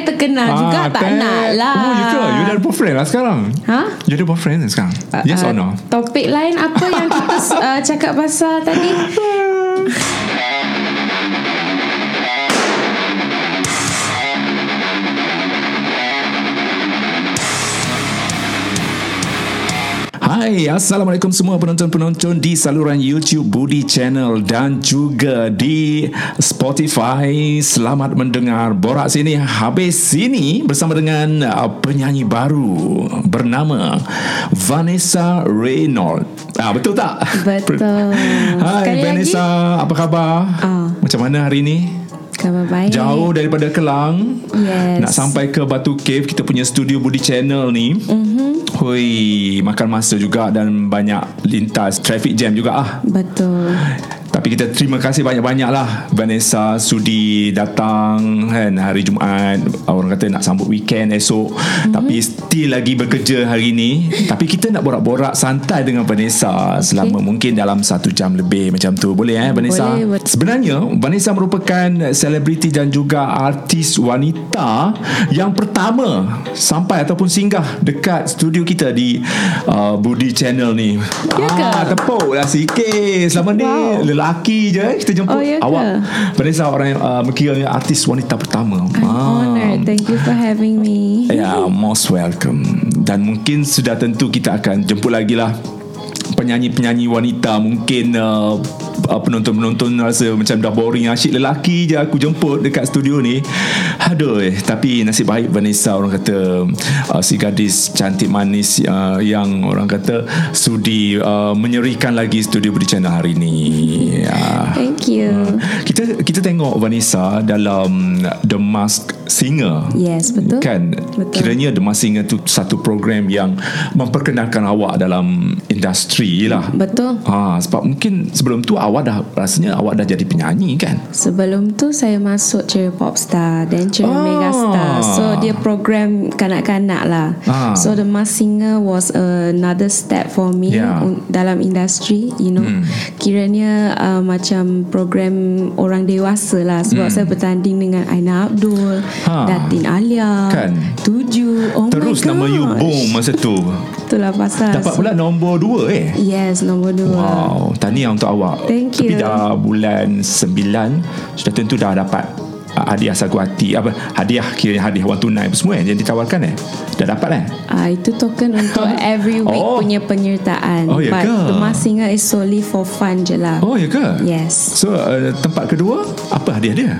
saya terkenal juga Tak kan? nak lah Oh you ke You dah boyfriend lah sekarang Ha? You ada boyfriend sekarang Yes or Uh, no Topik lain apa yang kita uh, cakap pasal tadi? Hai, Assalamualaikum semua penonton-penonton di saluran YouTube Budi Channel dan juga di Spotify. Selamat mendengar Borak Sini Habis Sini bersama dengan uh, penyanyi baru bernama Vanessa Reynolds. Ah, betul tak? Betul. Hai Sekali Vanessa, apa khabar? Ah. Macam mana hari ini? Khabar baik. Jauh daripada Kelang Yes. Nak sampai ke Batu Cave Kita punya studio Budi Channel ni mm-hmm. Hui Makan masa juga Dan banyak lintas Traffic jam juga ah. Betul. Tapi kita terima kasih banyak-banyak lah Vanessa sudi datang kan Hari Jumaat Orang kata nak sambut weekend esok mm-hmm. Tapi still lagi bekerja hari ni Tapi kita nak borak-borak santai dengan Vanessa Selama mungkin dalam satu jam lebih Macam tu Boleh eh Vanessa? Boleh, betul. Sebenarnya Vanessa merupakan selebriti dan juga artis wanita yang pertama sampai ataupun singgah dekat studio kita di uh, Budi Channel ni. Ya ke? Ah, tepuk lah sikit. Selama ni Wow. Lelaki je kita jemput Oh, ya ke? awak. Vanessa orang yang uh, mengira artis wanita pertama. I'm honored. Thank you for having me. Ya, yeah, most welcome. Dan mungkin sudah tentu kita akan jemput lagi lah penyanyi-penyanyi wanita mungkin uh, uh, penonton-penonton rasa macam dah boring asyik lelaki je aku jemput dekat studio ni aduh eh, tapi nasib baik Vanessa orang kata uh, si gadis cantik manis uh, yang orang kata sudi uh, menyerikan lagi studio Budi Channel hari ni ya. Thank you. kita kita tengok Vanessa dalam The Mask Singer Yes, betul. Kan Betul. Kiranya The Mask Singer tu Satu program yang Memperkenalkan awak dalam Industri lah Betul. Ha, sebab mungkin sebelum tu awak dah rasanya awak dah jadi penyanyi kan? Sebelum tu saya masuk Cherry Popstar Dan Cherry Ah. Megastar So dia program kanak-kanak lah Ah. So The Mask Singer was another step for me Yeah. Dalam industri You know Hmm. Kiranya uh, macam program orang dewasa lah Sebab saya bertanding dengan Aina Abdul Hmm. Ha. Datin Alia Kan? Tuju Oh Terus my nama you boom masa tu. Itulah pasal Dapat pula nombor dua eh. Yes nombor dua Wow, tahniah untuk awak. Thank Tapi you. dah bulan 9 sudah tentu dah dapat uh, hadiah sagu hati apa hadiah kira hadiah wang tunai apa semua eh, yang ditawarkan eh. Dah dapat eh? Ah itu token untuk every week Oh. punya penyertaan. Oh, ya But ke? the Mask Singer is solely for fun je lah. Oh ya ke? Yes. So uh, tempat kedua apa hadiah dia?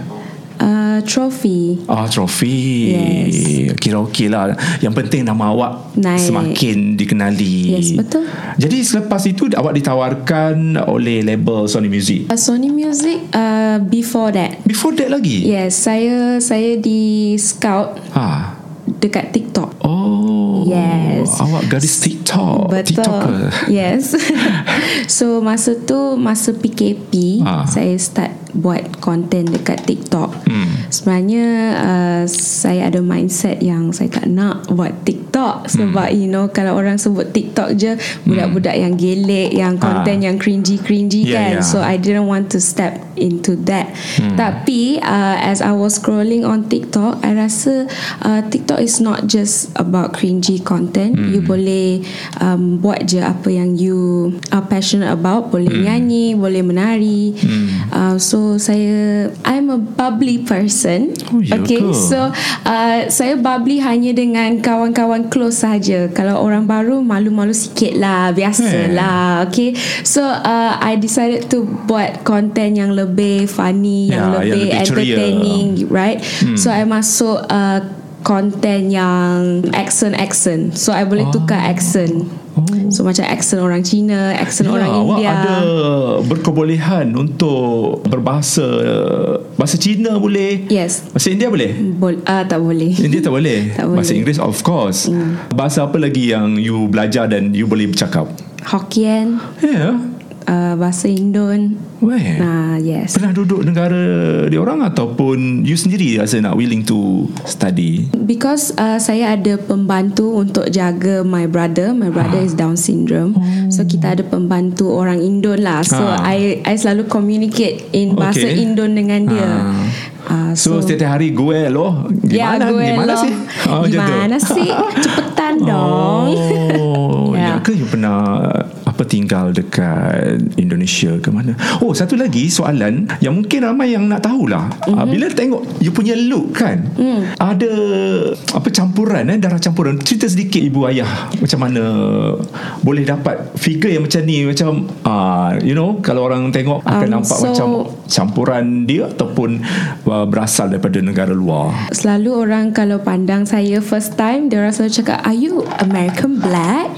Uh, trophy. Ah, trofi. Yes. Kira okey lah. Yang penting nama awak Naik. semakin dikenali. Yes, betul. Jadi selepas itu awak ditawarkan oleh label Sony Music. Uh, Sony Music uh, before that. Before that lagi? Yes, saya saya di scout Ha. dekat TikTok. Oh. Yes. Awak gadis TikTok. Betul. TikToker. Yes. so masa tu masa PKP Ah. saya start buat konten dekat TikTok. Hmm. Sebenarnya uh, saya ada mindset yang saya tak nak buat TikTok sebab you know kalau orang sebut TikTok je budak-budak yang gelek, yang konten yang cringy-cringy Hmm. Yeah, kan. yeah. So I didn't want to step into that. Hmm. Tapi uh, as I was scrolling on TikTok, I rasa uh, TikTok is not just about cringy content. Hmm. You boleh um, buat je apa yang you are passionate about. Boleh Hmm. nyanyi, boleh menari. Uh, so saya I'm a bubbly person. Oh, ya okay, ke? so uh, saya bubbly hanya dengan kawan-kawan close saja. Kalau orang baru malu-malu sikit lah, biasalah. Okay, so uh, I decided to buat content yang lebih funny, Ya, yang yang lebih ceria. entertaining, right? Hmm. So I masuk uh, content yang accent-accent. So I boleh tukar accent. So macam accent orang Cina, accent Ya, orang awak India. ada berkebolehan untuk berbahasa bahasa Cina boleh. Yes. Bahasa India boleh? Bol- uh, tak boleh. India tak boleh. Tak Bahasa boleh. Inggeris of course. Bahasa apa lagi yang you belajar dan you boleh bercakap? Hokkien. Yeah. Uh, bahasa Indon. Weh. Nah, yes. Pernah duduk negara dia orang ataupun you sendiri rasa nak willing to study? Because uh, saya ada pembantu untuk jaga my brother. My brother is Down syndrome. So kita ada pembantu orang Indon lah. So Ah. I I selalu communicate in bahasa Okay. Indon dengan dia. Ah. Ah, So, so- setiap hari gue loh. Gimana? Ya, gue gimana loh. sih? Oh. Gimana sih? Cepetan dong. Oh, Ya. ya. ke you pernah tinggal dekat Indonesia ke mana? Oh, satu lagi soalan yang mungkin ramai yang nak tahulah. Mhm. Mm-hmm. Bila tengok you punya look kan, mm. ada apa campuran eh darah campuran. Cerita sedikit ibu ayah macam mana boleh dapat figure yang macam ni macam ah you know kalau orang tengok akan Um, nampak so- macam campuran dia ataupun uh, berasal daripada negara luar. Selalu orang kalau pandang saya first time dia orang selalu cakap are you American black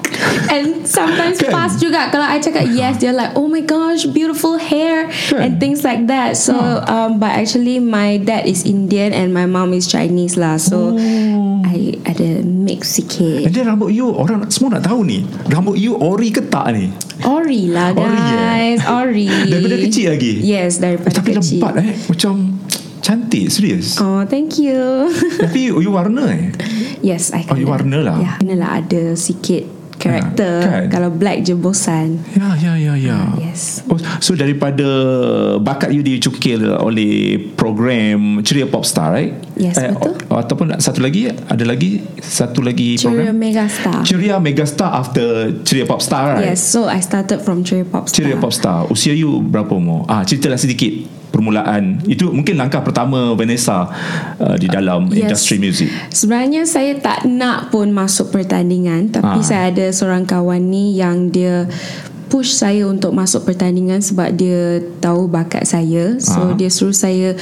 and sometimes Kan? fast juga kalau I cakap yes they're like oh my gosh beautiful hair Kan? and things like that. So um, but actually my dad is Indian and my mom is Chinese lah. So I ada mix sikit. And then rambut you Orang semua nak tahu ni. Rambut you ori ke tak ni? Ori lah Ori, eh? guys. Ori. Daripada kecil lagi? Yes daripada Tapi kecil. lempat eh. Macam Cantik serius. Oh thank you. Tapi you warna eh? Yes I Oh, you kena. warna lah. Ya kena lah. Ada sikit Karakter kan? Kalau black je bosan Ya ya ya ya Yes Oh, so daripada bakat you dicukil oleh program Ceria Popstar right? Yes, betul. o- Ataupun satu lagi ada lagi satu lagi Ceria program Megastar Ceria Megastar after Ceria Popstar right? Yes so I started from Ceria Popstar Ceria Popstar Usia you berapa umur? Ah, ceritalah sedikit permulaan. Itu mungkin langkah pertama Vanessa uh, di dalam Yes. industri muzik. Sebenarnya saya tak nak pun masuk pertandingan Tapi Ah. saya ada seorang kawan ni yang dia push saya untuk masuk pertandingan sebab dia tahu bakat saya So Ah. dia suruh saya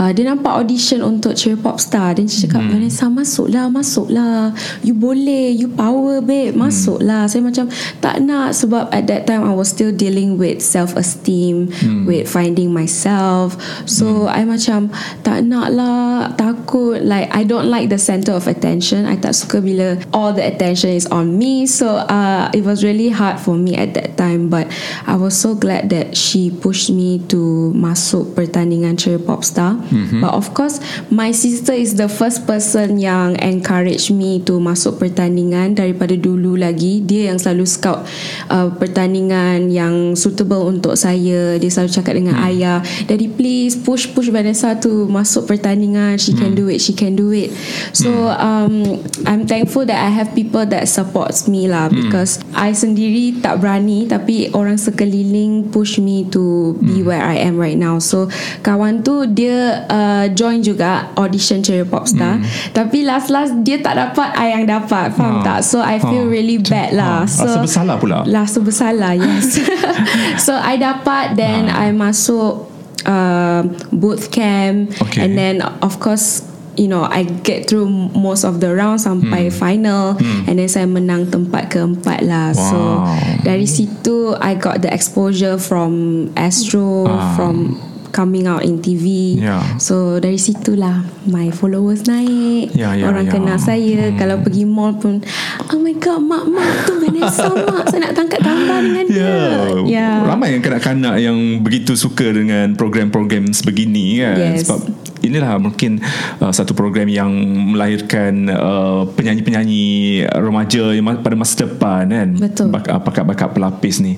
Uh, dia nampak audition untuk Cheer Pop Star. Dan dia cakap hmm. Vanessa masuklah Masuklah. You boleh You power babe. Masuklah. Saya macam Tak nak Sebab at that time I was still dealing with Self-esteem hmm. With finding myself. So I macam Tak nak lah. Takut Like I don't like the center of attention. I tak suka bila All the attention is on me. So uh, it was really hard for me At that time. But I was so glad that She pushed me to Masuk pertandingan Cheer Pop Star mm-hmm. But of course My sister is the first person Yang encourage me To masuk pertandingan Daripada dulu lagi. Dia yang selalu scout uh, Pertandingan Yang suitable untuk saya. Dia selalu cakap dengan mm. ayah Daddy please Push push Vanessa to Masuk pertandingan. She can do it She can do it. So um, I'm thankful that I have people That supports me lah Because I sendiri tak berani Tapi orang sekeliling Push me to Be where I am right now. So kawan tu Dia uh, join juga Audition Cherry Pop Star. Tapi last-last Dia tak dapat I yang dapat. Faham Ah. tak? So I feel Ah. really bad lah. Ah, So rasa bersalah pula. Rasa bersalah yes. So I dapat Then I masuk uh, Boot camp. Okay. And then of course You know I get through Most of the round Sampai final. And then saya menang Tempat keempat lah. So Wow. Dari situ I got the exposure From Astro Ah. From Coming out in TV Ya. So dari situlah My followers naik Ya, ya, Orang ya. kenal saya Kalau pergi mall pun Oh my god Mak-mak tu Vanessa mak Saya nak tangkap gambar dengan dia Ya. Ya. Ramai yang kanak-kanak yang begitu suka dengan program-program sebegini kan. Yes. Sebab inilah mungkin uh, satu program yang melahirkan uh, penyanyi-penyanyi remaja yang ma- pada masa depan kan. Betul. Bak- uh, bakat-bakat pelapis ni.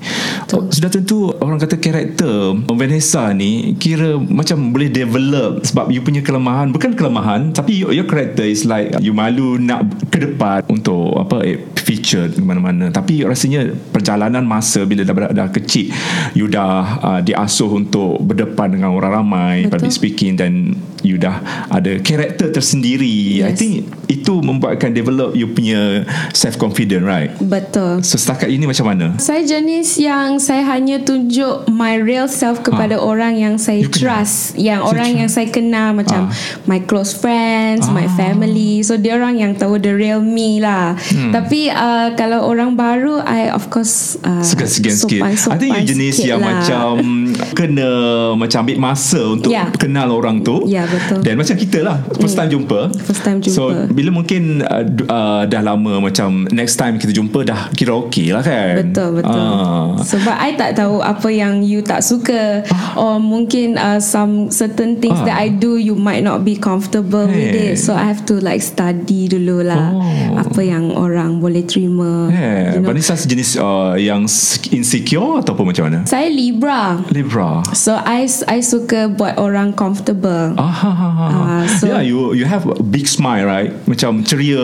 Oh, sudah tentu orang kata karakter Vanessa ni kira macam boleh develop sebab you punya kelemahan bukan kelemahan tapi your, your character is like you malu nak ke depan untuk apa eh, feature di mana-mana. Tapi rasanya perjalanan masa bila dah, dah kecil you dah uh, diasuh untuk berdepan dengan orang ramai Betul. public speaking dan you dah ada karakter tersendiri. I Yes. think itu membuatkan develop you punya self confident right? Betul. So setakat ini macam mana? Saya jenis yang Saya hanya tunjuk My real self Kepada orang yang saya Ah. You kenal? trust Yang Saya orang trust. yang saya kenal Macam Ah. My close friends My Ah. family So dia orang yang tahu The real me lah Hmm. Tapi uh, Kalau orang baru I of course uh, Segan-segan sikit sopan-sopan I think you jenis yang lah. macam Kena Macam ambil masa Untuk Ya. kenal orang tu Ya, betul. Dan macam kita lah First time jumpa First time jumpa. So bila mungkin uh, uh, Dah lama macam Next time kita jumpa Dah kira okey lah kan Betul betul. Ah. Sebab I tak tahu apa yang you tak suka or mungkin uh, some certain things Ah. that I do you might not be comfortable with Hey. it. So I have to like study dulu lah Oh. apa yang orang boleh terima. Yeah, you know. Vanessa sejenis uh, yang insecure ataupun macam mana? Saya Libra. Libra. So I I suka buat orang comfortable. Ah, Ha, ha, ha. Ah, so- yeah, you you have a big smile, right? Macam ceria.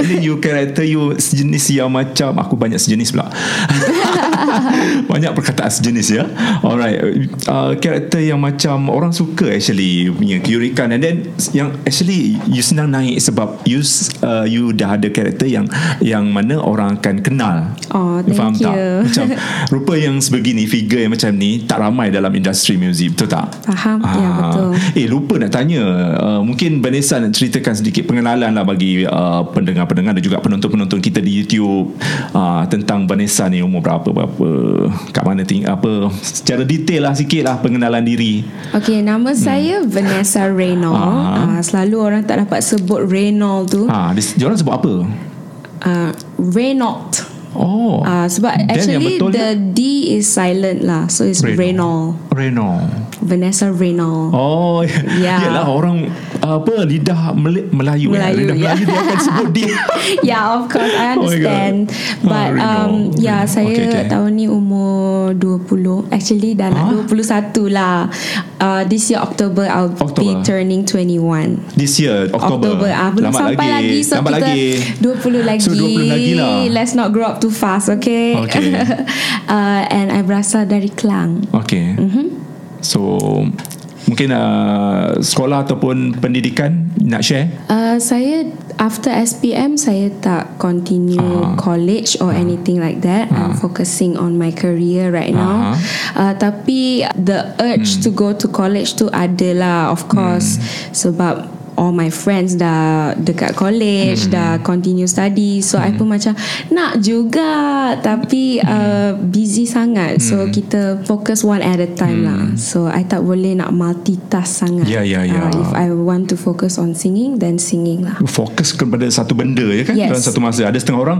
And then you character you sejenis yang macam aku banyak sejenis pula. banyak perkataan sejenis ya. Alright, uh, karakter yang macam orang suka actually punya keurikan and then yang actually you senang naik sebab you uh, you dah ada karakter yang yang mana orang akan kenal. Oh, thank faham tak? you. Macam rupa yang sebegini figure yang macam ni tak ramai dalam industri muzik, betul tak? Faham? Ya, betul. Eh lupa nak tanya uh, Mungkin Vanessa nak ceritakan sedikit Pengenalan lah bagi uh, Pendengar-pendengar Dan juga penonton-penonton kita di YouTube uh, Tentang Vanessa ni Umur berapa-berapa Kat mana tinggal Apa Secara detail lah sikit lah Pengenalan diri Okay, nama saya Vanessa Reynolds. Ah. Uh, selalu orang tak dapat sebut Reynolds tu. ha, dia, dia orang sebut apa? Uh, Reynolds. Oh Uh, sebab yang actually the D is silent lah. So it's Reynolds. Reno Vanessa Reynolds. Oh Ya. Yalah orang Apa Lidah Mel- Melayu? Melayu, Lidah ya. Melayu dia akan sebut dia yeah, of course I Oh understand. God. But Oh, um Reno. yeah, saya Okay, okay. tahun ni umur 20. Actually dah nak Huh? 21 lah. Uh, this year October I'll be October. turning 21. This year Oktober, Oktober ah belum Lambat sampai lagi, so Lambat kita lagi 20 lagi. So 20 lagi lah Let's not grow up too fast, okay? Okay. uh, and I berasal dari Kelang. Okay. Mm-hmm. So mungkin uh, sekolah ataupun pendidikan nak share? Uh, saya after SPM saya tak continue Ah. college or anything like that. I'm focusing on my career right now. Ah. Uh, tapi the urge to go to college tu ada lah of course sebab all my friends dah dekat college dah continue study. So I pun macam nak juga tapi uh, busy sangat. So kita focus one at a time lah. So I tak boleh nak multitask sangat. Ya, ya, ya. Uh, if I want to focus on singing then singing lah. Fokus kepada satu benda ya kan? Yes. dalam satu masa. Ada setengah orang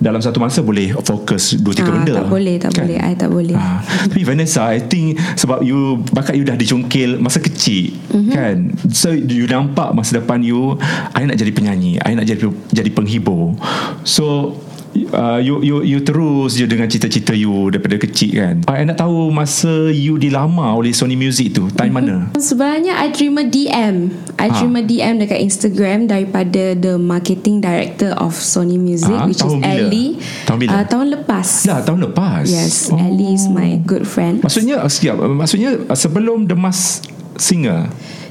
dalam satu masa boleh fokus dua tiga Ah, benda. tak boleh tak boleh. I tak boleh. Ah, tapi Vanessa I think Sebab you Bakat you dah dicongkil Masa kecil Mhm. mm-hmm. Kan? So you nampak Masa depan you I nak jadi penyanyi I nak jadi Jadi penghibur So Uh, you you you terus je dengan cita-cita you daripada kecil kan. I nak tahu masa you dilamar oleh Sony Music tu time mana? Sebenarnya I terima DM I Ha. terima DM dekat Instagram Daripada the marketing director of Sony Music Ha, Which is tahun bila? Ellie Tahun bila? Uh, tahun lepas Dah tahun lepas. Yes Ellie is my good friend Maksudnya uh, siap. Maksudnya uh, sebelum The Singer.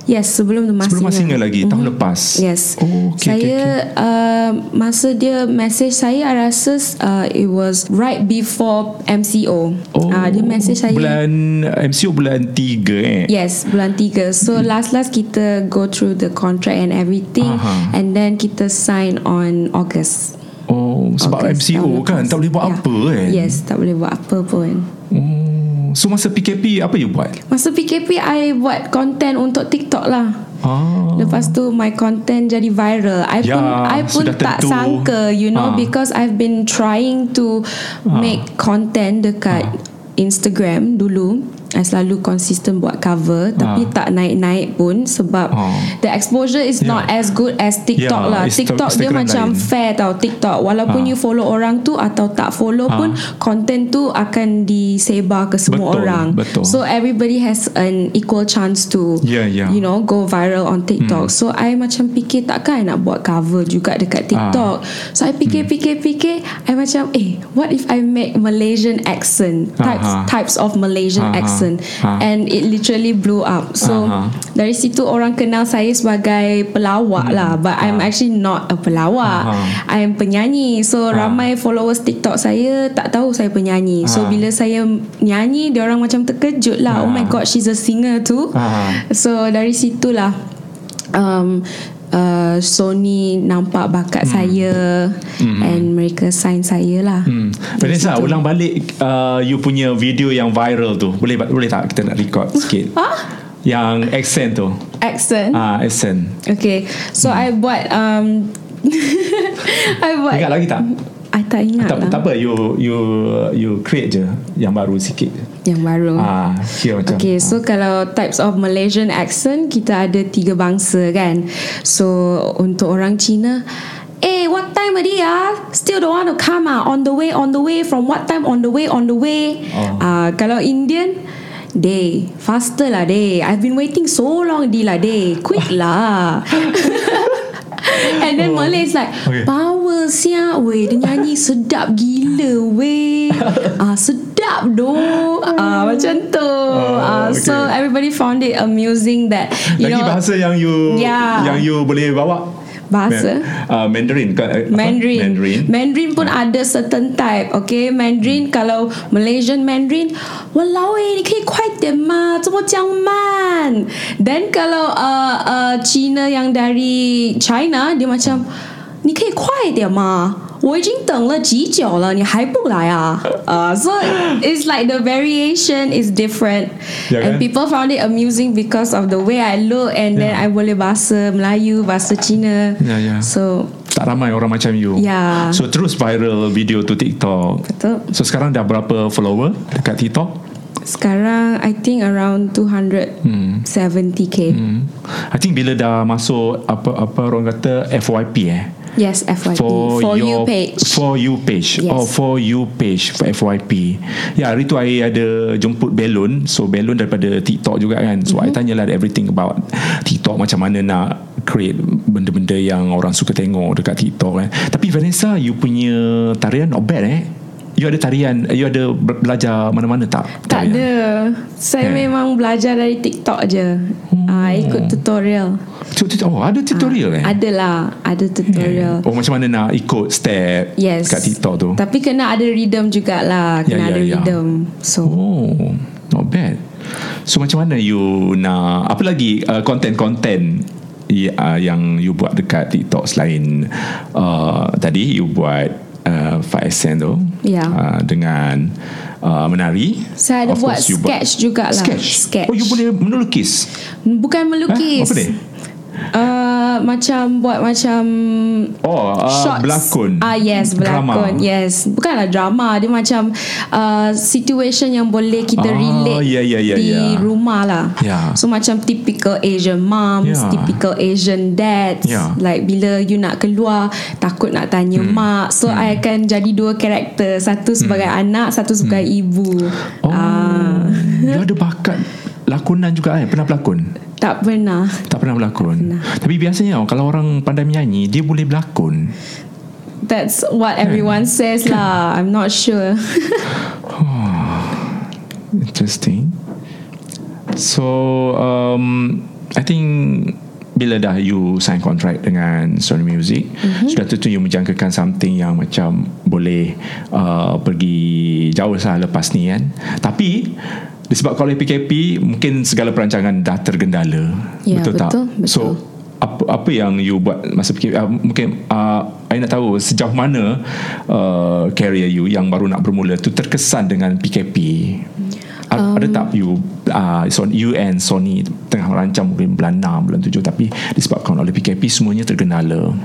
Yes sebelum The Mask Sebelum. Singer lagi tahun lepas. Yes. Oh, okay, saya okay, Uh, masa dia message saya, I rasa uh, it was right before MCO. Oh, uh, dia message saya. Bulan MCO bulan 3 eh. Yes, bulan 3. So last last kita go through the contract and everything Aha. and then kita sign on August. Oh, sebab August MCO kan lepas. tak boleh buat Ya. apa kan. Yes, tak boleh buat apa pun. Oh, so masa PKP apa you buat? Masa PKP I buat content untuk TikTok lah. Ah. Lepas tu my content jadi viral. I Ya, pun I pun sudah tak tentu. sangka you know Ah. because I've been trying to make content dekat Instagram dulu. I selalu konsisten buat cover tapi Ah. tak naik-naik pun sebab Ah. the exposure is Ya. not as good as TikTok Ya, lah. TikTok dia macam lain. fair tau TikTok walaupun Ah. you follow orang tu atau tak follow pun content tu akan disebar ke semua Betul, orang. betul. So everybody has an equal chance to Ya, ya. you know go viral on TikTok. So I macam fikir takkan I nak buat cover juga dekat TikTok. So I fikir fikir fikir I macam eh what if I make Malaysian accent types Aha. types of Malaysian Aha. accent Ha. and it literally blew up. So Aha. dari situ orang kenal saya sebagai pelawak lah but I'm actually not a pelawak. Aha. I am penyanyi. So ramai followers TikTok saya tak tahu saya penyanyi. So Ah. bila saya nyanyi dia orang macam terkejut lah. Oh my Ah. god she's a singer too. Ah. So dari situlah um, uh, Sony nampak bakat saya and mereka sign saya lah. Hmm. Vanessa, ulang balik uh, you punya video yang viral tu. Boleh boleh tak kita nak record sikit? Ha? Yang accent tu. Accent. Ah, accent. Okay. So I buat um, I buat. Ingat lagi tak? I tak ingat Tak, lah. tak apa, you you you create je yang baru sikit. Yang baru. Ah, kira macam. Okay, so kalau types of Malaysian accent kita ada tiga bangsa kan. So untuk orang Cina, eh what time already ah? Still don't want to come ah? On the way, on the way. From what time? On the way, on the way. Oh. Ah, kalau Indian, Day Faster lah Day I've been waiting so long Di lah Day Quick lah And then oh. Malay is like okay. Power siap Weh dia nyanyi sedap gila Weh ah, Sedap doh ah, Macam tu oh, ah, okay. So everybody found it amusing that you Lagi know, bahasa yang you yeah. Yang you boleh bawa bahasa uh, Mandarin uh, Mandarin Mandarin Mandarin pun ada certain type okay Mandarin hmm. kalau Malaysian Mandarin walau eh 你可以快点吗怎么讲慢 then kalau uh, uh, China yang dari China dia macam 你可以快点吗 我已经等了几久了，你还不来啊？啊、uh,，so it's like the variation is different, yeah, and kan? people found it amusing because of the way I look, and yeah. then I boleh bahasa Melayu, bahasa Cina. Yeah, yeah. So tak ramai orang macam you. Yeah. So terus viral video tu TikTok. Betul. So sekarang dah berapa follower dekat TikTok? Sekarang I think around 270k. Hmm. I think bila dah masuk apa apa orang kata FYP eh. Yes, FYP. For, for your, you page. For you page. Yes. Oh, for you page for FYP. Ya, hari tu I ada jemput belon. So, belon daripada TikTok juga kan. So, mm-hmm. I tanyalah everything about TikTok. Macam mana nak create benda-benda yang orang suka tengok dekat TikTok kan. Tapi Vanessa, you punya tarian not bad eh. You ada tarian You ada belajar Mana-mana tak? Tak ada. Saya eh. memang belajar Dari TikTok je. Hmm. uh, Ikut tutorial. Oh ada tutorial uh, eh? Adalah Ada tutorial. Eh. Oh macam mana nak Ikut step Yes. Kat TikTok tu? Tapi kena ada rhythm jugalah Kena yeah, yeah, ada yeah. rhythm. So. Oh Not bad. So macam mana you nak Apa lagi uh, Content-content uh, Yang you buat dekat TikTok Selain uh, Tadi you buat uh, 5 cent tu yeah. uh, dengan uh, menari saya ada of buat sketch buat juga lah sketch. sketch oh you boleh melukis bukan melukis huh? apa ni Uh, macam buat macam oh uh, shots. berlakon ah uh, yes berlakon drama. yes bukanlah drama dia macam uh, situation yang boleh kita oh, relate yeah, yeah, yeah, di yeah. rumah lah yeah. so macam typical Asian moms yeah. typical Asian dads yeah. like bila you nak keluar takut nak tanya hmm. mak so hmm. I akan jadi dua karakter satu sebagai hmm. anak satu sebagai hmm. ibu oh uh. you ada bakat lakonan juga eh pernah berlakon tak pernah. Tak pernah berlakon. Pernah. Tapi biasanya kalau orang pandai menyanyi, dia boleh berlakon. That's what everyone kan? says lah. I'm not sure. oh, interesting. So, um, I think bila dah you sign contract dengan Sony Music, mm-hmm. sudah tentu you menjangkakan something yang macam boleh uh, pergi jauh lah lepas ni kan. Tapi disebabkan oleh PKP mungkin segala perancangan dah tergendala. Ya, betul, betul tak? betul. so apa apa yang you buat masa PKP uh, mungkin uh, I nak tahu sejauh mana uh, career you yang baru nak bermula tu terkesan dengan PKP um, ada tak you uh, you and Sony tengah merancang mungkin bulan 6 bulan 7 tapi disebabkan oleh PKP semuanya tergendala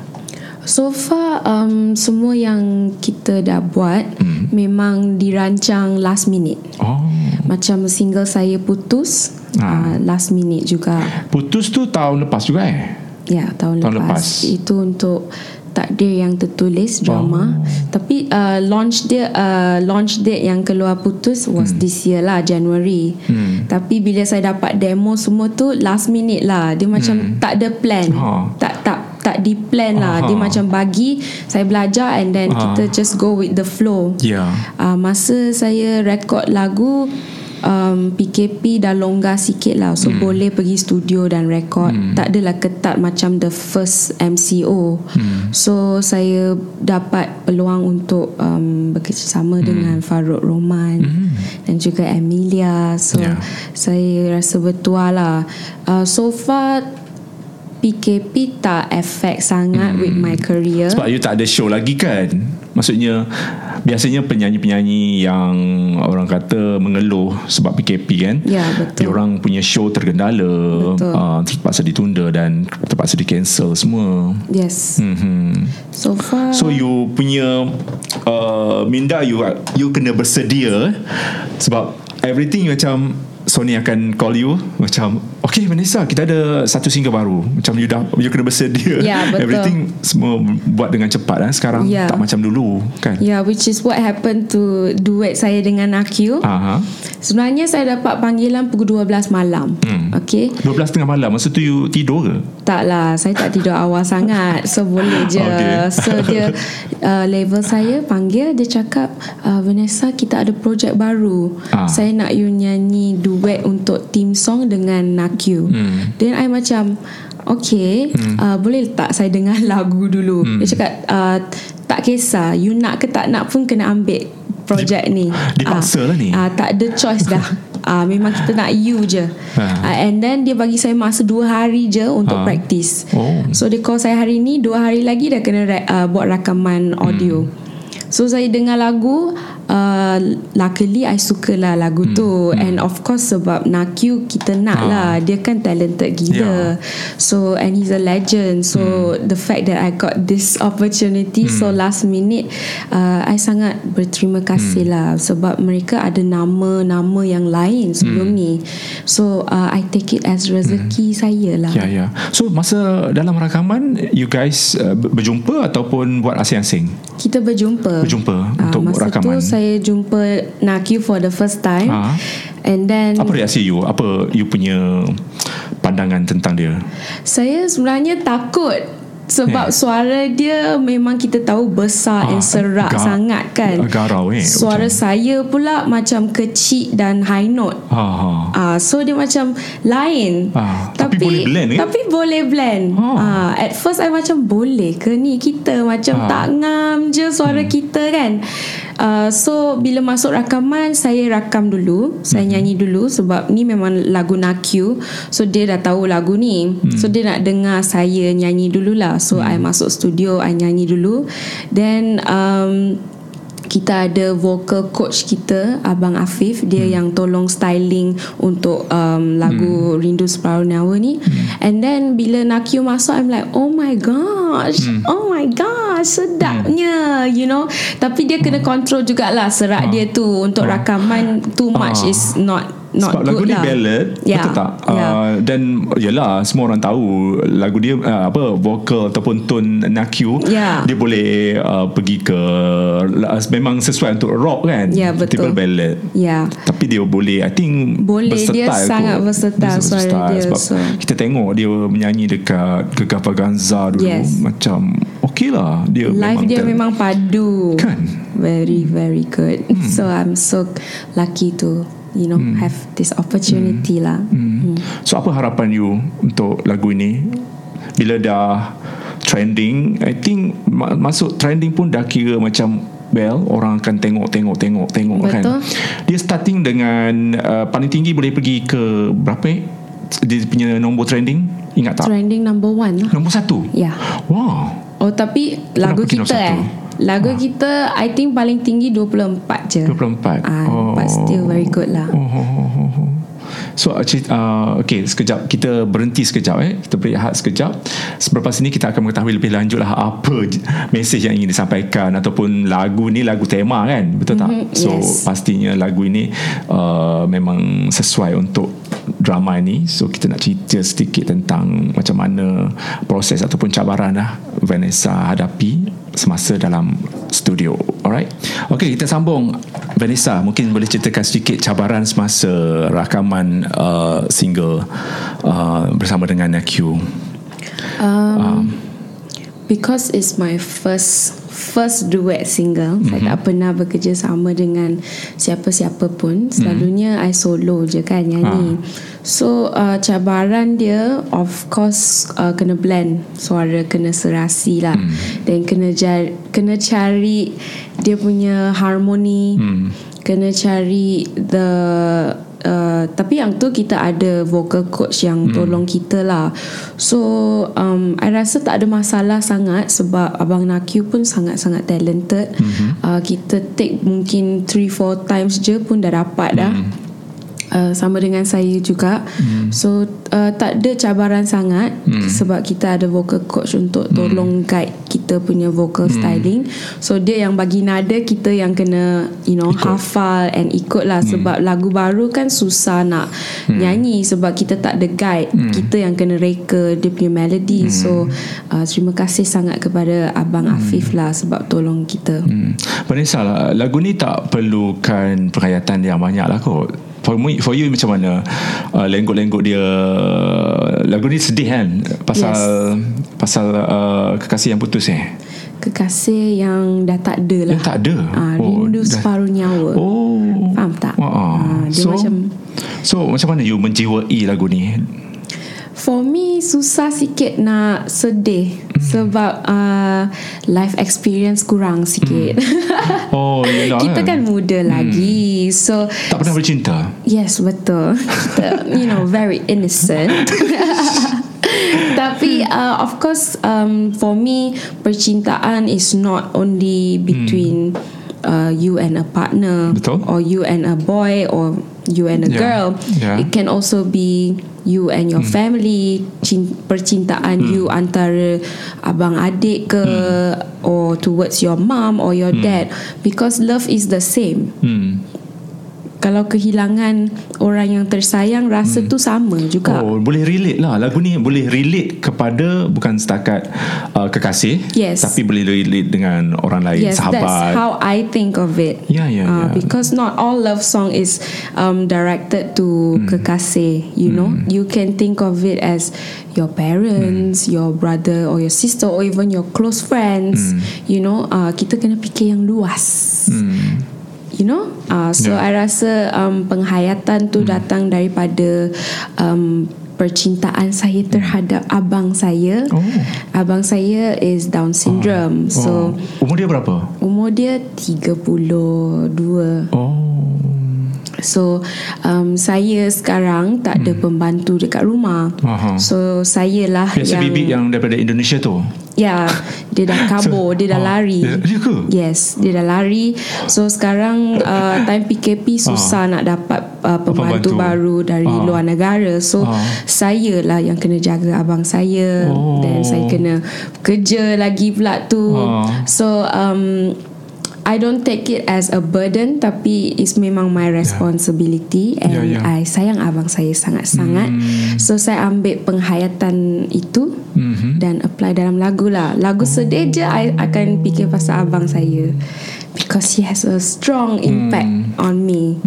So far um, Semua yang Kita dah buat hmm. Memang dirancang Last minute Oh Macam single saya putus ha. uh, Last minute juga Putus tu tahun lepas juga eh Ya tahun, tahun lepas. lepas Itu untuk Takdir yang tertulis drama oh. Tapi uh, launch dia uh, Launch date yang keluar putus Was hmm. this year lah January hmm. Tapi bila saya dapat demo Semua tu Last minute lah Dia macam hmm. Tak ada plan oh. Tak tak tak di plan lah Aha. dia macam bagi saya belajar and then Aha. kita just go with the flow yeah. uh, masa saya record lagu um, PKP dah longgar sikit lah so hmm. boleh pergi studio dan record hmm. tak adalah ketat macam the first MCO hmm. so saya dapat peluang untuk um, bekerjasama hmm. dengan Farouk Roman hmm. dan juga Emilia so yeah. saya rasa bertuah lah uh, so far PKP tak affect sangat hmm. with my career. Sebab you tak ada show lagi kan? Maksudnya biasanya penyanyi-penyanyi yang orang kata mengeluh sebab PKP kan? Ya, betul. Orang punya show tergendala, uh, terpaksa ditunda dan terpaksa di cancel semua. Yes. Hmm. So far So you punya uh, minda you you kena bersedia sebab everything macam Sony akan call you macam okay Vanessa kita ada satu single baru macam you dah you kena bersedia Ya, betul. everything semua buat dengan cepat kan sekarang Ya. tak macam dulu kan Yeah, which is what happened to duet saya dengan Nakyu. Aha. Sebenarnya saya dapat panggilan pukul 12 malam. Hmm. Okay. 12 tengah malam Masa tu you tidur ke Tak lah, saya tak tidur awal sangat. So boleh je. Okay. So dia uh, level saya panggil dia cakap uh, Vanessa kita ada projek baru. Ah. Saya nak you nyanyi duet untuk team song dengan Nakyu. Hmm. Then I macam Okay hmm. uh, Boleh tak saya dengar lagu dulu hmm. Dia cakap uh, Tak kisah You nak ke tak nak pun Kena ambil Projek ni dipaksa Ah, lah ni. ah, Tak ada choice dah Ah, memang kita nak you je Ha. ah, And then dia bagi saya masa Dua hari je Untuk Ha. practice Oh. So dia call saya hari ni Dua hari lagi Dah kena uh, Buat rakaman audio So saya dengar lagu uh, Luckily I suka lah lagu Hmm. tu And of course sebab Nakyu kita nak Ah. lah. Dia kan talented gila. Yeah. So and he's a legend. So the fact that I got this opportunity So last minute uh, I sangat berterima kasih lah. Sebab mereka ada nama-nama yang lain sebelum ni. So uh, I take it as rezeki saya lah. Ya ya. So masa dalam rakaman You guys uh, ber- berjumpa Ataupun buat asing-asing Kita berjumpa. Berjumpa Ah, Untuk masa rakaman? tu saya jumpa Nakyu for the first time Ah. And then Apa reaksi you Apa you punya Pandangan tentang dia Saya sebenarnya takut sebab Eh. suara dia memang kita tahu besar Ah, and serak ga- sangat kan. garau, eh, Suara macam- saya pula macam kecil dan high note. ha, ha. Ah, so dia macam lain. Ah, tapi boleh blend, eh? Tapi boleh blend. Ah. Ah, at first I macam boleh ke ni kita macam Ah. tak ngam je suara hmm. kita kan. Uh, so bila masuk rakaman saya rakam dulu, saya Hmm. nyanyi dulu sebab ni memang lagu Nakyu. So dia dah tahu lagu ni. Hmm. So dia nak dengar saya nyanyi dululah. So I masuk studio, I nyanyi dulu. Then um kita ada vocal coach kita Abang Afif dia hmm. yang tolong styling untuk um, lagu hmm. Rindu Separuh Nyawa ni hmm. and then bila Nakyu masuk I'm like oh my gosh hmm. oh my gosh sedapnya hmm. you know tapi dia kena control jugalah serak dia tu untuk rakaman too much Ah. is not not Sebab good lagu ni lah ballad Ya, Betul tak ya. uh, Dan Yelah Semua orang tahu Lagu dia uh, Apa Vocal Ataupun tone Nakyu Ya. Dia boleh uh, Pergi ke uh, Memang sesuai untuk rock kan Ya, betul. Typical ballad ya tapi dia boleh I think Boleh, dia versatile sangat kot. versatile suara dia, Sebab so. kita tengok Dia menyanyi dekat Gegah Vaganza dulu Yes. Macam Okay lah Dia live memang dia talent. memang padu Kan very very good Hmm. so I'm so lucky to you know have this opportunity lah. Hmm. So apa harapan you Untuk lagu ini? Bila dah Trending I think ma- Masuk trending pun Dah kira macam Well Orang akan tengok Tengok Tengok Tengok kan. Betul. Dia starting dengan uh, Paling tinggi boleh pergi ke Berapa? Eh Dia punya nombor trending? Ingat tak? Trending number one lah. Nombor satu? Ya. Wow. Oh tapi lagu pergi kita nombor Lagu kita I think paling tinggi 24 je. 24 ah, But still very good lah. Oh, oh, oh, oh, oh. So uh, Okay sekejap. Kita berhenti sekejap eh. Kita berehat sekejap. Selepas ini kita akan mengetahui lebih lanjut lah Apa mesej yang ingin disampaikan Ataupun lagu ni Lagu tema kan? Betul tak? Mhm, So yes. pastinya lagu ini uh, Memang sesuai untuk Drama ini. So kita nak cerita sedikit tentang Macam mana Proses ataupun cabaran lah Vanessa hadapi Semasa dalam studio. Alright? Okay kita sambung. Vanessa mungkin boleh ceritakan sedikit Cabaran semasa rakaman uh, Single uh, Bersama dengan Nakyu um, Because it's my first First duet single mm-hmm. Saya Mhm. tak pernah bekerja sama dengan Siapa-siapa pun Selalunya Mhm. I solo je kan nyanyi Ah. So uh, cabaran dia Of course uh, Kena blend Suara kena serasi lah Hmm. Dan kena jari, Kena cari Dia punya harmoni Hmm. Kena cari The Uh, tapi yang tu kita ada vocal coach yang Hmm. tolong kita lah so um, I rasa tak ada masalah sangat sebab Abang Nakyu pun sangat-sangat talented Hmm. uh, kita take mungkin 3-4 times je pun dah dapat dah Hmm. Uh, sama dengan saya juga Hmm. so uh, tak ada cabaran sangat sebab kita ada vocal coach untuk tolong guide kita punya vocal Hmm. styling so dia yang bagi nada kita yang kena you know ikut. hafal and ikut lah Hmm. sebab lagu baru kan susah nak nyanyi sebab kita tak ada guide Hmm. kita yang kena reka dia punya melody so uh, terima kasih sangat kepada abang Afif lah sebab tolong kita Hmm. Vanessa lah, lagu ni tak perlukan penghayatan yang banyak lah kot. For, me, for you macam mana? Uh, lenggok-lenggok dia lagu ni sedih kan? Pasal Yes. pasal uh, kekasih yang putus eh? Kekasih yang dah tak ada lah. Yang tak ada? Ah, rindu dah- separuh nyawa. Oh. Faham tak? Wah, Ah, dia so, macam- so macam mana you menjiwai lagu ni For me susah sikit nak sedih Hmm. sebab uh, life experience kurang sikit. oh yelah Kita kan muda lagi. So tak pernah bercinta yes betul. Kita you know very innocent. Tapi uh, of course um, for me percintaan is not only between uh, you and a partner Betul. or you and a boy or you and a Yeah. girl. Yeah. It can also be you and your family cin- percintaan you antara abang adik ke or towards your mom or your dad because love is the same hmm. Kalau kehilangan orang yang tersayang rasa tu sama juga Oh, boleh relate lah. Lagu ni boleh relate kepada bukan setakat uh, kekasih, Yes. tapi boleh relate dengan orang lain, Yes, sahabat. that's how I think of it. Ya, ya, Uh, ya. Because not all love song is um, directed to Hmm. kekasih. You know, you can think of it as your parents, Hmm. your brother or your sister, or even your close friends. You know, uh, kita kena fikir yang luas. Hmm. You know, uh, so Yeah. I rasa um, penghayatan tu datang daripada um, percintaan saya terhadap abang saya. Oh. Abang saya is Down syndrome. So oh. umur dia berapa? Umur dia 32 Oh. So um, Saya sekarang Tak ada pembantu dekat rumah Hmm. Aha. So saya lah Biasa yang bibik yang daripada Indonesia tu. Ya Dia dah kabur Dia dah Oh, lari dia- dia ke? Yes Dia dah lari So sekarang uh, Time PKP Susah nak dapat uh, Pembantu. Pembantu baru Dari Ah. luar negara So Ah. Saya lah yang kena jaga abang saya Oh. Dan saya kena Kerja lagi pula tu Ah. So um, I don't take it as a burden Tapi It's memang my responsibility And Ya, ya. I sayang abang saya sangat-sangat So saya ambil penghayatan itu Mhm. dan apply dalam lagu lah. Lagu sedih je I akan fikir pasal abang saya because he has a strong impact on me.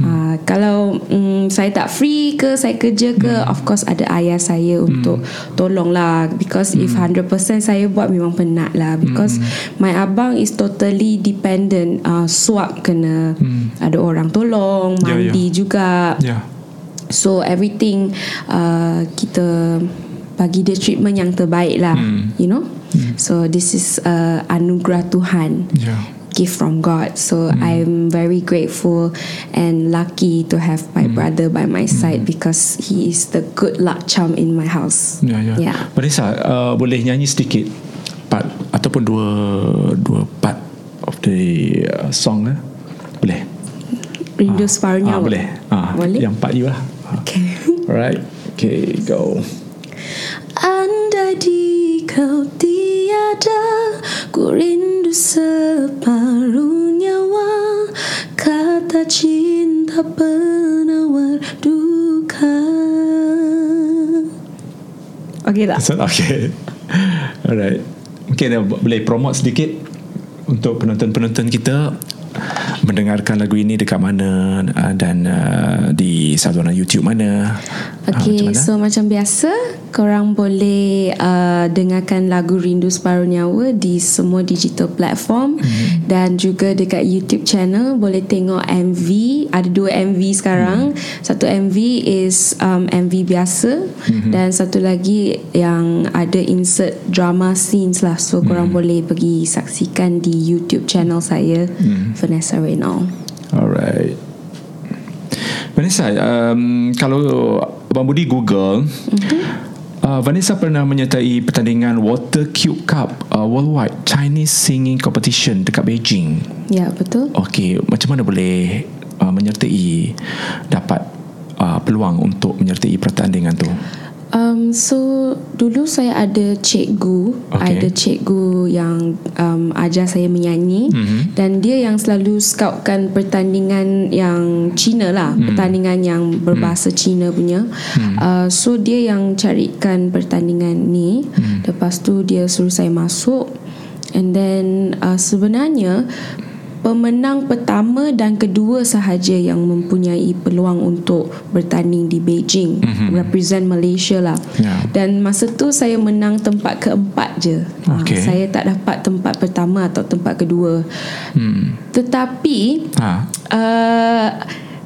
Uh, kalau um, saya tak free ke saya kerja ke of course ada ayah saya untuk tolong lah because if 100% saya buat memang penat lah because my abang is totally dependent uh, suap kena ada orang tolong Ya, ya. mandi juga Ya. So everything uh, kita bagi dia treatment yang terbaik lah, Hmm. you know. So this is uh, anugerah Tuhan, Ya. Gift from God. So Hmm. I'm very grateful and lucky to have my Hmm. brother by my side because he is the good luck charm in my house. Ya, ya. Yeah. Vanessa, uh, boleh nyanyi sedikit part ataupun dua dua part of the uh, song eh? Boleh? Rindu separuh Ah, nyawa. boleh. Ah, Boleh? Yang part you lah. Ah. Okay. Alright. Okay, go. Andai di kau tiada Ku rindu separuh penawar duka Okay tak? So, okay. Alright. Mungkin uh, boleh promote sedikit untuk penonton-penonton kita mendengarkan lagu ini dekat mana uh, dan uh, di saluran YouTube mana. Ah, Okay, macam mana? so macam biasa korang boleh uh, dengarkan lagu Rindu Separuh Nyawa di semua digital platform Mhm. dan juga dekat YouTube channel boleh tengok MV. Ada dua MV sekarang. Mhm. Satu MV is um, MV biasa Mhm. dan satu lagi yang ada insert drama scenes lah. So korang Mhm. boleh pergi saksikan di YouTube channel saya Vanessa Reynolds. Alright. Vanessa, um, kalau Abang Budi Google, uh, Vanessa pernah menyertai pertandingan Water Cube Cup uh, Worldwide Chinese Singing Competition dekat Beijing. Ya, betul. Okey, macam mana boleh uh, menyertai dapat uh, peluang untuk menyertai pertandingan tu? Um, so dulu saya ada cikgu, Okay. ada cikgu yang um, ajar saya menyanyi Mhm. dan dia yang selalu scoutkan pertandingan yang Cina lah, Hmm. pertandingan yang berbahasa Cina punya. Uh, so dia yang carikan pertandingan ni. Hmm. Lepas tu dia suruh saya masuk and then uh, sebenarnya pemenang pertama dan kedua sahaja yang mempunyai peluang untuk bertanding di Beijing mm-hmm. represent Malaysia lah Ya. dan masa tu saya menang tempat keempat je Ah, Okey. saya tak dapat tempat pertama atau tempat kedua Hmm. tetapi Ha. uh,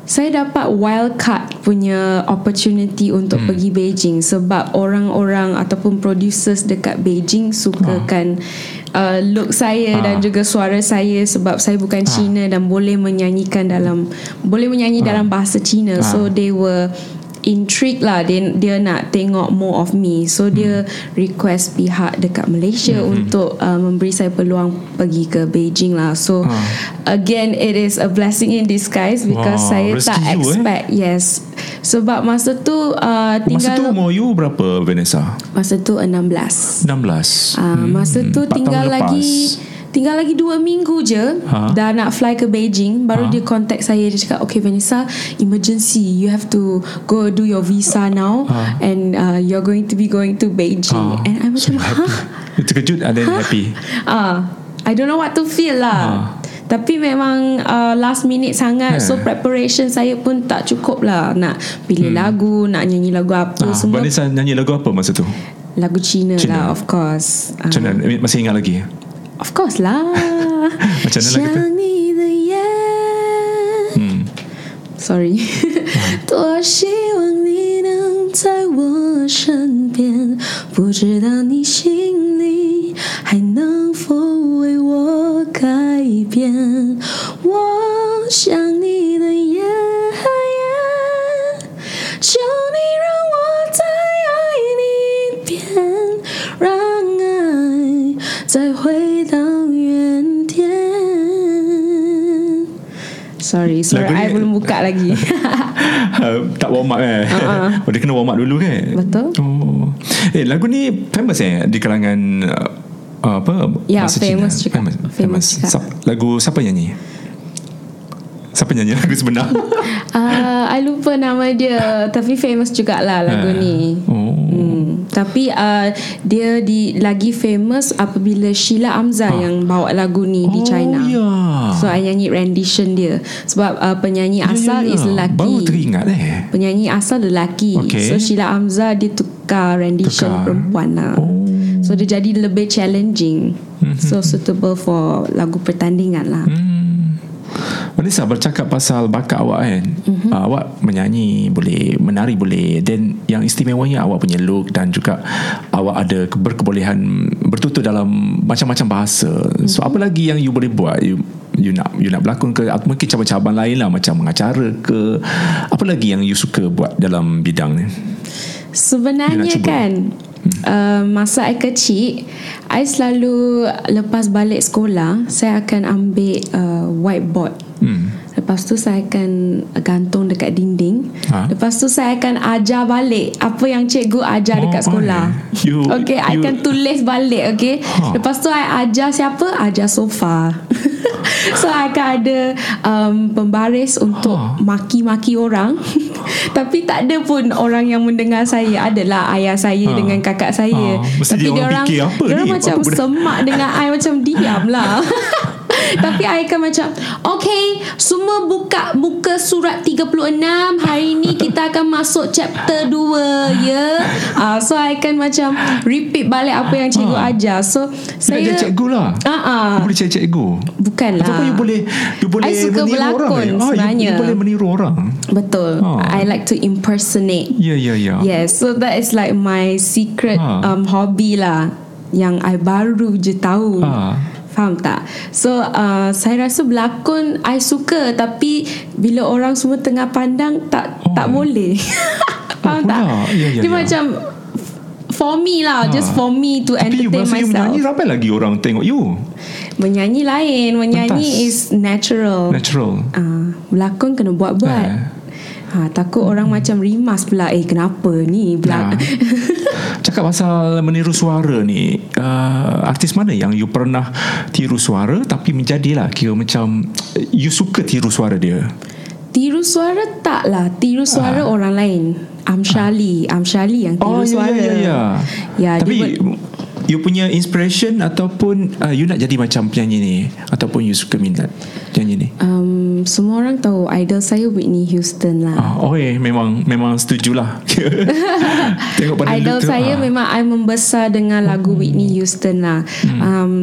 saya dapat wild card punya opportunity untuk hmm. pergi Beijing sebab orang-orang ataupun producers dekat Beijing sukakan uh, look saya Ah. dan juga suara saya sebab saya bukan Cina dan boleh menyanyikan dalam boleh menyanyi dalam bahasa Cina. So they were intrigued lah. Dia, dia nak tengok more of me. So dia request pihak dekat Malaysia untuk uh, memberi saya peluang pergi ke Beijing lah. So Ah. again it is a blessing in disguise because Wah, saya tak you, eh? expect. Yes. Sebab masa tu uh, Masa tu tinggal umur you berapa Vanessa? masa tu 16 16 uh, masa tu tinggal lagi lepas. Tinggal lagi dua minggu je Ha? dah nak fly ke Beijing baru Ha? dia contact saya dia cakap okay Vanessa emergency you have to go do your visa now Ha? and uh, you're going to be going to Beijing Ah. and I macam happy. huh terkejut and then happy. Ah, I don't know what to feel lah. Ah. Tapi memang uh, last minute sangat Eh. So preparation saya pun tak cukup lah Nak pilih Hmm. lagu Nak nyanyi lagu apa Ah, Semua Vanessa nyanyi lagu apa masa tu? lagu Cina, Cina. lah of course Ah, Macam mana? Masih ingat lagi? Of course Macam mana lagu tu? 想你的眼。Hmm. Sorry 多希望你能在我身边不知道你心里还能否为我改变？我想你的夜求你让我再爱你一遍让爱再回 Sorry, suara Lagu ni- I belum buka lagi. Uh, tak warm up eh uh-huh. oh, Dia kena warm up dulu kan Betul. oh. Eh lagu ni famous eh Di kalangan uh, Apa Ya, bahasa famous Cina. juga. famous, Famous juga. Siap- Lagu siapa nyanyi Siapa nyanyi lagu sebenar uh, I lupa nama dia Tapi famous jugalah lagu ni Oh. Tapi uh, dia di lagi famous apabila Sheila Amza yang bawa lagu ni di Oh, China. ya. So I nyanyi rendition dia sebab uh, penyanyi Ya, ya, asal ya. is lelaki. Baru teringat eh Penyanyi asal lelaki. Okay. So Sheila Amza dia tukar rendition Tukar. perempuan lah. Oh. So dia jadi lebih challenging. So suitable for lagu pertandingan lah. Hmm. Vanessa bercakap pasal bakat awak kan? Mm-hmm. uh, Awak menyanyi boleh Menari boleh. Dan yang istimewanya Awak punya look Dan juga Awak ada ke- berkebolehan Bertutur dalam Macam-macam bahasa. Mm-hmm. So apa lagi yang you boleh buat? You You nak you nak berlakon ke? Atau mungkin cabang-cabang lain lah macam mengacara ke? Apa lagi yang you suka buat dalam bidang ni Sebenarnya kan uh, Masa I kecil I selalu Lepas balik sekolah Saya akan ambil uh, Whiteboard. Hmm. Lepas tu saya akan Gantung dekat dinding Ha? Lepas tu saya akan ajar balik Apa yang cikgu ajar Oh, dekat sekolah. You- Okay I you- akan tulis balik Okay Ha. Lepas tu I ajar siapa Ajar sofa So I akan ada um, Pembaris untuk Ha. Maki-maki orang Tapi tak ada pun Orang yang mendengar saya Adalah ayah saya Ha. Dengan kakak saya Ha. Mesti Tapi dia orang fikir, apa ni? macam Apa benda? semak dengan I Macam diam lah Tapi I akan macam Okay Semua buka Buka surat 36 Hari ni kita akan masuk chapter 2 Ya uh, So I akan macam Repeat balik apa yang cikgu Ah. ajar So Saya saya jadi cikgu lah Ah, ah. You boleh jadi cikgu Bukanlah Ataupun you boleh You boleh I suka meniru berlakon orang eh? Ah, you, sebenarnya. you boleh meniru orang Betul Ah. I like to impersonate Ya ya ya Yes, so that is like my secret Ha. um, hobby lah yang I baru je tahu. Ha. Faham tak? So uh, saya rasa berlakon I suka tapi bila orang semua tengah pandang tak Oh. tak boleh. Faham Oh, tak? Ya, ya, Dia ya. macam for me lah, Ha. just for me to Tapi you entertain you myself. menyanyi Ramai lagi orang tengok you Menyanyi lain, menyanyi Pentas. is natural. Natural Ah, berlakon kena buat-buat. Eh. Ha, Takut orang macam rimas pula Eh kenapa ni? Pula. Ha. Cakap pasal meniru suara ni uh, Artis mana yang you pernah Tiru suara Tapi menjadilah Kira macam You suka tiru suara dia? Tiru suara tak lah Tiru suara orang lain. Amshali. Amshali yang tiru. Oh ya suara. ya ya. Ya, dia Tapi buat- You punya inspiration Ataupun uh, You nak jadi macam penyanyi ni Ataupun you suka minat Penyanyi ni um, Semua orang tahu Idol saya Whitney Houston lah Ah, oh eh memang memang setujulah. Tengok pada Idol tu, saya ah. memang I membesar dengan lagu Whitney Houston lah. Hmm. Um,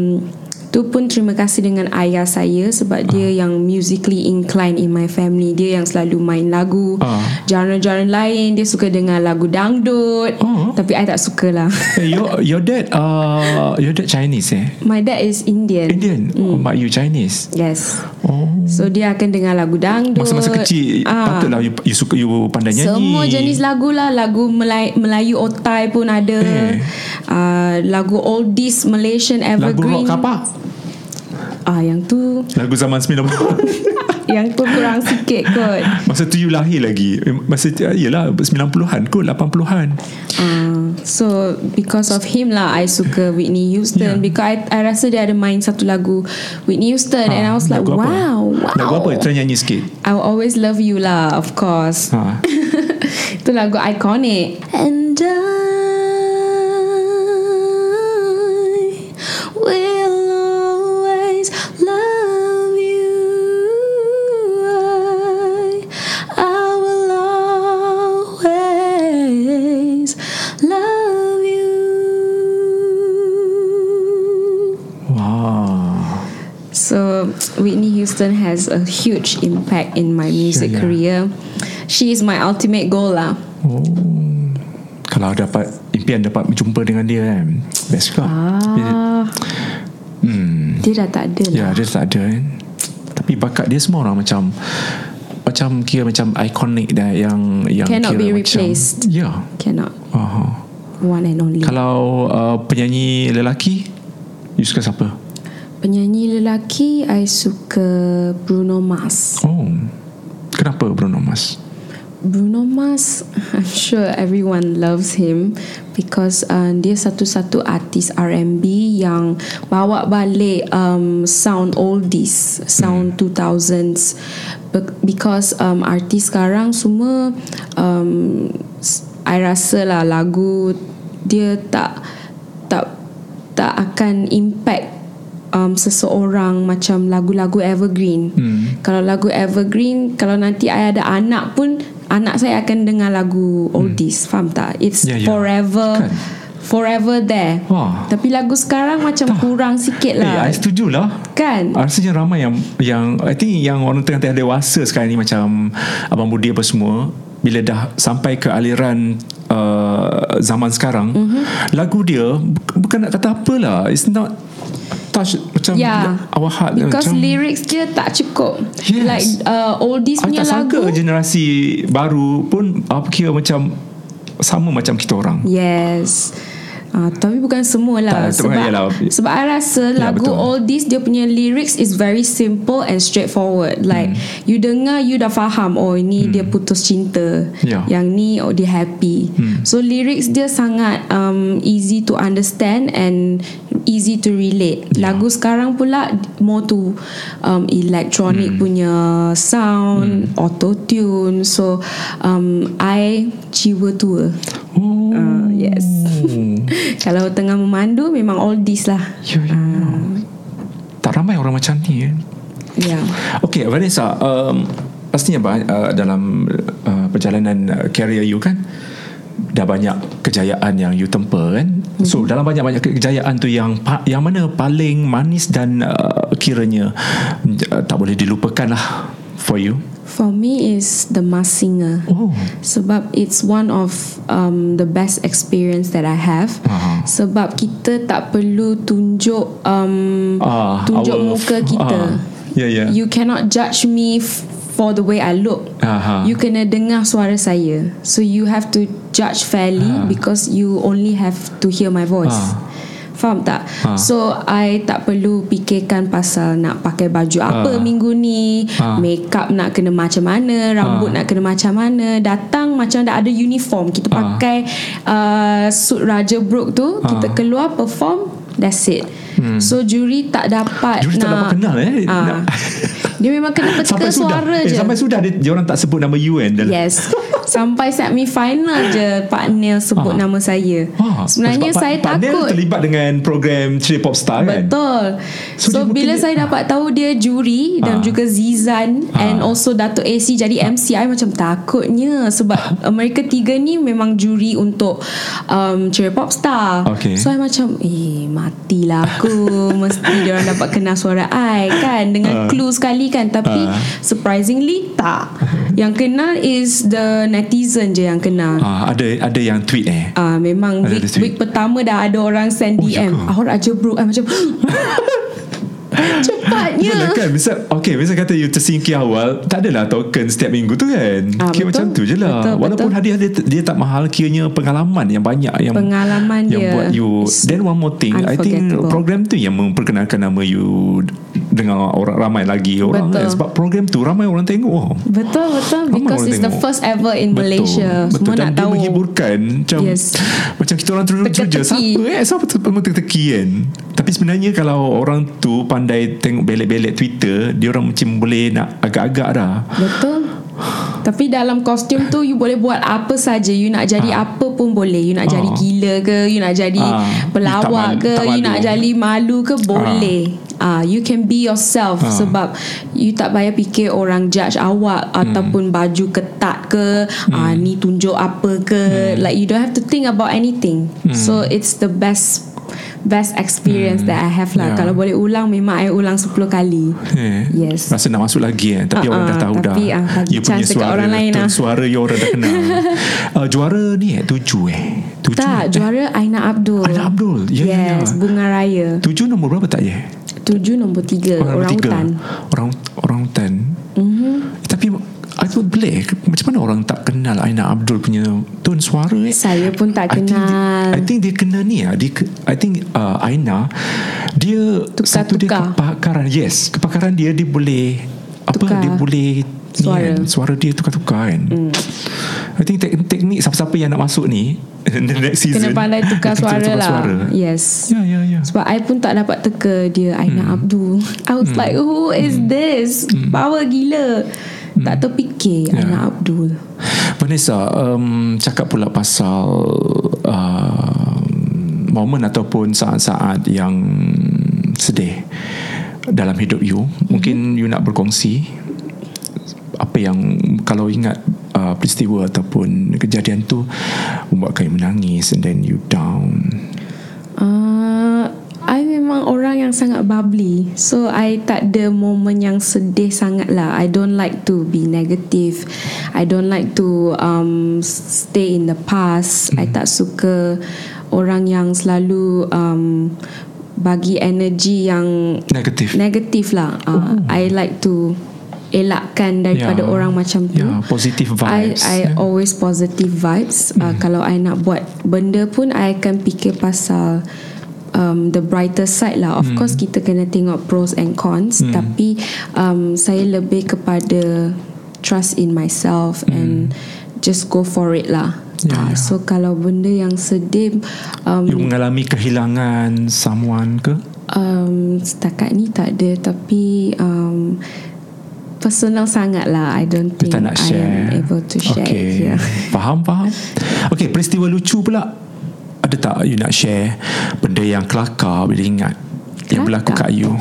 tu pun terima kasih dengan ayah saya sebab dia Ah. yang musically inclined in my family. Dia yang selalu main lagu. Ah. Genre-genre lain dia suka dengar lagu dangdut. Oh. Tapi I tak suka lah. Eh, your your dad uh, your dad Chinese eh? my dad is Indian. Indian. Oh, but you Chinese. Yes. Oh. So dia akan dengar lagu dangdut. Masa-masa kecil Ah. patutlah you, you suka you pandai nyanyi. Semua jenis lagu lah Lagu Melayu, Melayu Otai pun ada Eh. uh, Lagu oldies Malaysian Lagu Evergreen rock apa? Ah yang tu Lagu zaman 90-an. Yang tu kurang sikit kot Masa tu you lahir lagi. Masa tu yalah 90-an kot 80-an. uh, So because of him lah I suka Whitney Houston Yeah. Because I, I rasa dia ada main satu lagu Whitney Houston And I was like lagu apa? wow Wow Lagu apa? Try nyanyi sikit. I will always love you lah Of course Ha. Itu lagu iconic And I Houston has a huge impact in my music yeah. career. She is my ultimate goal lah. Oh. Kalau dapat impian dapat berjumpa dengan dia kan. Best juga. Ah, Hmm. dia dah tak ada lah. Ya, dia tak ada kan. Tapi bakat dia semua orang macam macam kira macam ikonik dah yang yang Cannot kira be macam, replaced. Ya. Cannot. Aha. One and only. Kalau uh, penyanyi lelaki you suka siapa? Penyanyi lelaki, I suka Bruno Mars. Oh. Kenapa Bruno Mars? Bruno Mars, I'm sure everyone loves him because uh, dia satu-satu artis R&B yang bawa balik um, sound oldies, sound 2000s Be- because um, artis sekarang semua um, I rasa lah lagu dia tak tak tak akan impact um, seseorang macam lagu-lagu evergreen. Hmm. Kalau lagu evergreen, kalau nanti I ada anak pun anak saya akan dengar lagu oldies, faham tak? It's Ya, ya. forever Kan. forever there. Wah. Tapi lagu sekarang macam kurang sikit Eh, lah. I setuju lah. kan? Rasanya ramai yang yang I think yang orang tengah-tengah dewasa sekarang ni macam abang budi apa semua bila dah sampai ke aliran uh, zaman sekarang mm-hmm. lagu dia bu- bukan nak kata apalah it's not touch macam Yeah. our heart Ya. Because macam lyrics dia tak cukup. Yes. Like uh, oldies I punya tak sangka lagu. generasi baru pun apa kira macam sama macam kita orang Yes. Uh, tapi bukan semua lah Tak, sebab sebab I rasa Ya, lagu betul. oldies dia punya lyrics is very simple and straightforward like Hmm. you dengar you dah faham oh ini dia putus cinta Ya. yang ni oh dia happy Hmm. so lyrics dia sangat um, easy to understand and easy to relate Ya. lagu sekarang pula more to um, electronic Hmm. punya sound auto tune so um, I jiwa tua oh Uh, yes. Kalau tengah memandu memang oldies lah. ya, ya. tak ramai orang macam ni kan Ya. Okay Vanessa um, Pastinya uh, dalam uh, perjalanan uh, career you kan Dah banyak kejayaan yang you tempa kan mm-hmm. So dalam banyak-banyak kejayaan tu yang yang mana paling manis dan uh, kiranya uh, tak boleh dilupakan lah for you For me is the Mask Singer. Oh Sebab it's one of um, the best experience that I have. Aha. Sebab kita tak perlu tunjuk um, Ah, tunjuk muka kita. ah, yeah, yeah. You cannot judge me f- for the way I look. Aha. You kena dengar suara saya. So you have to judge fairly Ah. because you only have to hear my voice. Ah. Faham tak? Ha. So I tak perlu fikirkan pasal nak pakai baju apa Ha. minggu ni, Ha. makeup nak kena macam mana, rambut nak kena macam mana. Datang macam dah ada uniform. Kita Ha. pakai uh, suit Raja Brook tu, kita keluar perform, that's it. So juri tak dapat Hmm. Juri tak nak dapat kenal, eh? Ah. Nak- Dia memang kena peka Sampai sudah suara eh, je. Sampai sudah dia, dia orang tak sebut nama you kan dalam- Yes. Sampai semi final je Pak Neil sebut Ah. nama saya. Ah, Sebenarnya sebab saya Pak, Pak Nel takut. terlibat dengan program Cerita Pop Star kan Betul. So, So, bila dia- saya dapat tahu dia juri dan Ah. juga Zizan and also Dato AC jadi MC, I macam takutnya sebab mereka tiga ni memang juri untuk um, Ceria Pop Star. Okay. So I macam eh matilah aku mesti dia orang dapat kenal suara I kan dengan clue sekali kan tapi Ah. surprisingly tak. Yang kenal is the netizen je yang kenal. ah, Ada ada yang tweet eh Ah memang Ada week, ada tweet. week pertama dah ada orang send Oh, DM. ya ke? Ah Raja bro I macam cepatnya. Betul kan Misal Okay misal kata you tersingkir awal Tak adalah token Setiap minggu tu kan Ah, Kira betul. macam tu je lah Betul, Walaupun betul. hadiah dia, dia tak mahal Kiranya pengalaman yang banyak Yang Pengalaman yang dia buat you Then one more thing I think program tu Yang memperkenalkan nama you Dengan orang ramai lagi orang Betul. kan? Sebab program tu Ramai orang tengok oh, Betul betul Ramai because it's the tengok. first ever in Malaysia. Betul, Semua betul. Dan nak dia tahu. menghiburkan Macam Yes. Macam kita orang terus je. Siapa eh Siapa tu teka-teki kan Tapi sebenarnya Kalau orang tu Pandai tengok belik-belik Twitter Dia orang macam boleh Nak agak-agak dah Betul. Tapi dalam kostum tu you boleh buat apa saja. You nak jadi Ah. apa pun boleh. You nak Ah. jadi gila ke, you nak jadi Ah. pelawak ke, malu- tak you nak jadi malu ke boleh. Ah, you can be yourself Ah. sebab you tak payah fikir orang judge awak Hmm. ataupun baju ketat ke, ah ni tunjuk apa ke. Hmm. Like you don't have to think about anything. So it's the best best experience that I have lah. Yeah. Kalau boleh ulang memang I ulang 10 kali. Eh, Yes. Rasa nak masuk lagi eh. Tapi Ah, orang dah ah, tahu dah tapi, ah, You punya suara orang lain lah. Suara you orang dah kenal uh, Juara ni eh Tujuh eh Tujuh Tak, eh? juara Aina Abdul. Aina Abdul. Ya, ya, ya. yes, Bunga Raya. Tujuh nombor berapa tak ya Tujuh nombor tiga. Orang tiga. hutan. Orang orang hutan. Tapi Aku boleh Macam mana orang tak kenal Aina Abdul punya Tone suara eh Saya pun tak I think, kenal. I think dia kena ni ah. Dia, I think uh, Aina dia satu dia Tukar-tukar. kepakaran. Yes, kepakaran dia dia boleh apa Tukar dia boleh ni suara. kan, suara dia tukar-tukar kan. Mm. I think tek, teknik siapa-siapa yang nak masuk ni the next season Kena pandai tukar suara lah. suara. Yes. Ya ya ya. Sebab I pun tak dapat teka dia Aina Hmm. Abdul. I was like, who is this? Power gila. Tak terfikir Ya. Aina Abdul. Vanessa um, cakap pula pasal uh, momen ataupun saat-saat yang sedih dalam hidup you. Mungkin you nak berkongsi apa yang kalau ingat uh, peristiwa ataupun kejadian tu membuatkan you menangis and then you down. Uh, I memang orang yang sangat bubbly So I tak ada momen yang sedih sangat lah I don't like to be negative I don't like to um, stay in the past I tak suka orang yang selalu um, bagi energi yang Negatif. negatif lah uh, I like to elakkan daripada Ya. orang macam tu Ya, positive I, vibes. I ya. always positive vibes. Uh, kalau I nak buat benda pun, I akan fikir pasal um, the brighter side lah. Of course, kita kena tengok pros and cons. Tapi um, saya lebih kepada trust in myself and just go for it lah. Ya, Ah, ya. So kalau benda yang sedih um, You mengalami kehilangan someone ke? um, Setakat ni tak ada Tapi um, Personal sangat lah I don't think tak nak I share am able to share okay. it here Faham faham Okay peristiwa lucu pula Ada tak you nak share Benda yang kelakar Bila ingat Yang berlaku kat Kelakar? you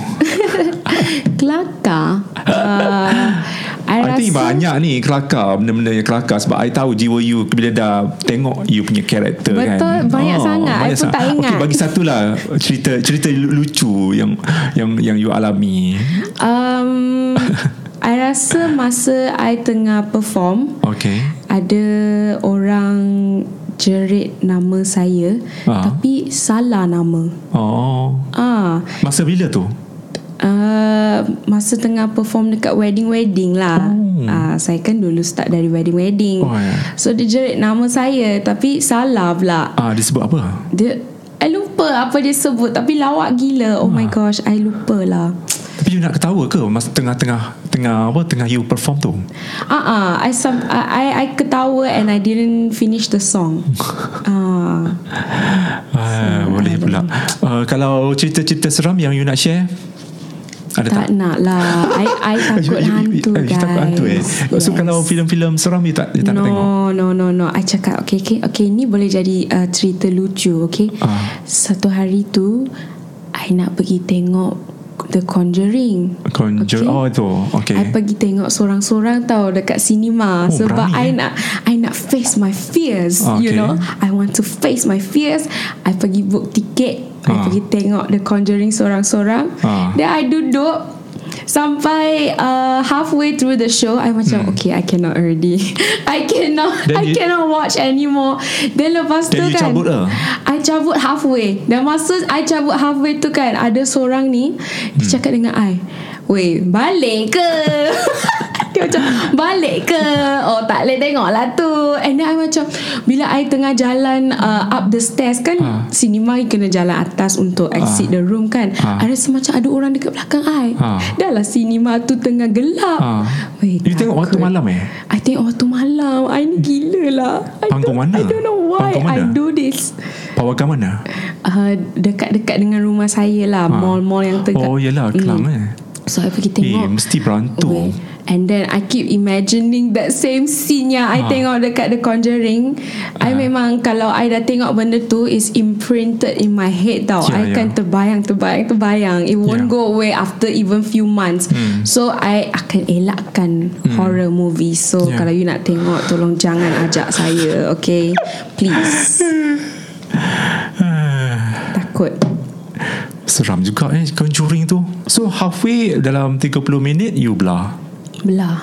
Kelakar uh, I, I rasa think banyak ni kelakar Benda-benda yang kelakar Sebab I tahu jiwa you Bila dah tengok You punya karakter kan Betul, banyak sangat. I pun sangat. tak ingat. Okay bagi satu lah Cerita cerita lucu Yang yang yang you alami um, I rasa masa I tengah perform Okay Ada orang jerit nama saya Ah. Tapi salah nama Oh Ah, Masa bila tu Uh, masa tengah perform dekat wedding-wedding lah. Oh. Uh, saya kan dulu start dari wedding-wedding. Oh, ya. So dia jerit nama saya tapi salah pula. Ah Dia sebut apa Dia I lupa apa dia sebut tapi lawak gila oh my gosh I lupa lah Tapi you nak ketawa ke Masa tengah-tengah Tengah apa Tengah you perform tu Ah, uh I, some, I I ketawa and I didn't finish the song. Ah, ah, Boleh pula uh, Kalau cerita-cerita seram Yang you nak share Ada tak? tak nak lah. I I takut You- you- hantu you- you guys. takut hantu eh So kalau filem-filem seram You tak, you tak nak tengok No, no, no, no. I cakap, okay, okay, okay. Ni boleh jadi uh, cerita lucu, okay? Ah. Satu hari tu, I nak pergi tengok The Conjuring. Conjure Oh tu Okay I pergi tengok sorang-sorang tau dekat cinema Oh, sebab berani, I eh? nak I nak face my fears, Ah, you okay. know. I want to face my fears. I pergi book tiket, I Ah. pergi tengok The Conjuring sorang-sorang. Ah. Then I duduk sampai uh, halfway through the show I macam okay I cannot already I cannot Hmm. Then I you- cannot watch anymore Then lepas tu Then you kan cabut lah? I cabut halfway Dan masa I cabut halfway tu kan Ada seorang ni Dia Hmm. cakap dengan I Weh balik ke Dia macam Balik ke? Oh tak boleh tengok lah tu. And then I macam Bila I tengah jalan uh, Up the stairs kan Ha. Cinema you kena jalan atas Untuk exit the room kan. Ha. Ada semacam ada orang dekat belakang I. Ha. Dah lah cinema tu tengah gelap. Ah. Weh, You tengok waktu malam eh? I tengok waktu malam. I ni gila lah. I Panggung don't, mana? I don't know why I do this. Pawagam mana? Uh, Dekat-dekat dengan rumah saya lah. Ha. Mall-mall yang dekat Oh yelah Kelang Mm. eh. So I pergi Eh tengok. mesti berantu Weh. And then I keep imagining that same scene yang I Ha. tengok dekat The Conjuring. I memang kalau I dah tengok benda tu is imprinted in my head tau. Ya, I ya. akan terbayang, terbayang, terbayang. It won't Ya. go away after even few months. Hmm. So I akan elakkan horror movies. So Ya. kalau you nak tengok tolong jangan ajak saya, okay? Please. Takut. Seram juga eh Conjuring tu So halfway Dalam 30 minit You belah Belah.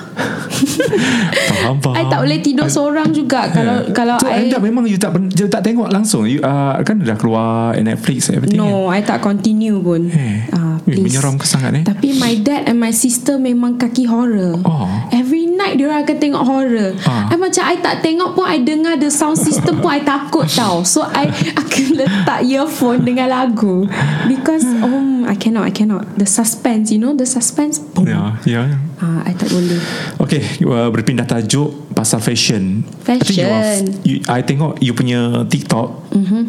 Faham faham I tak boleh tidur seorang juga kalau kalau So I anda memang you tak you tak tengok langsung you, uh, Kan dah keluar Netflix everything No, I tak continue pun. Eh, Ah, eh, please. menyeramkan sangat, eh. Tapi my dad and my sister memang kaki horror. Oh. Every night dia akan tengok horror. Ah. I macam I tak tengok pun I dengar the sound system pun I takut tau. So I akan letak earphone dengan lagu because um I cannot I cannot the suspense you know the suspense. Boom. Ya ya Ah, I tak boleh. Okay uh, Berpindah tajuk Pasal fashion I think you are, Fashion. you, I tengok You punya TikTok mm-hmm.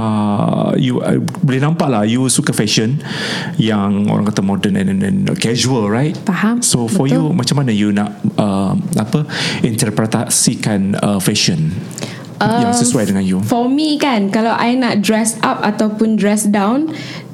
uh, You uh, Boleh nampak lah You suka fashion Yang orang kata modern And, and, and casual right Faham. So for Betul. you Macam mana you nak uh, Apa Interpretasikan uh, Fashion Yang Um, sesuai dengan you For me kan Kalau I nak dress up Ataupun dress down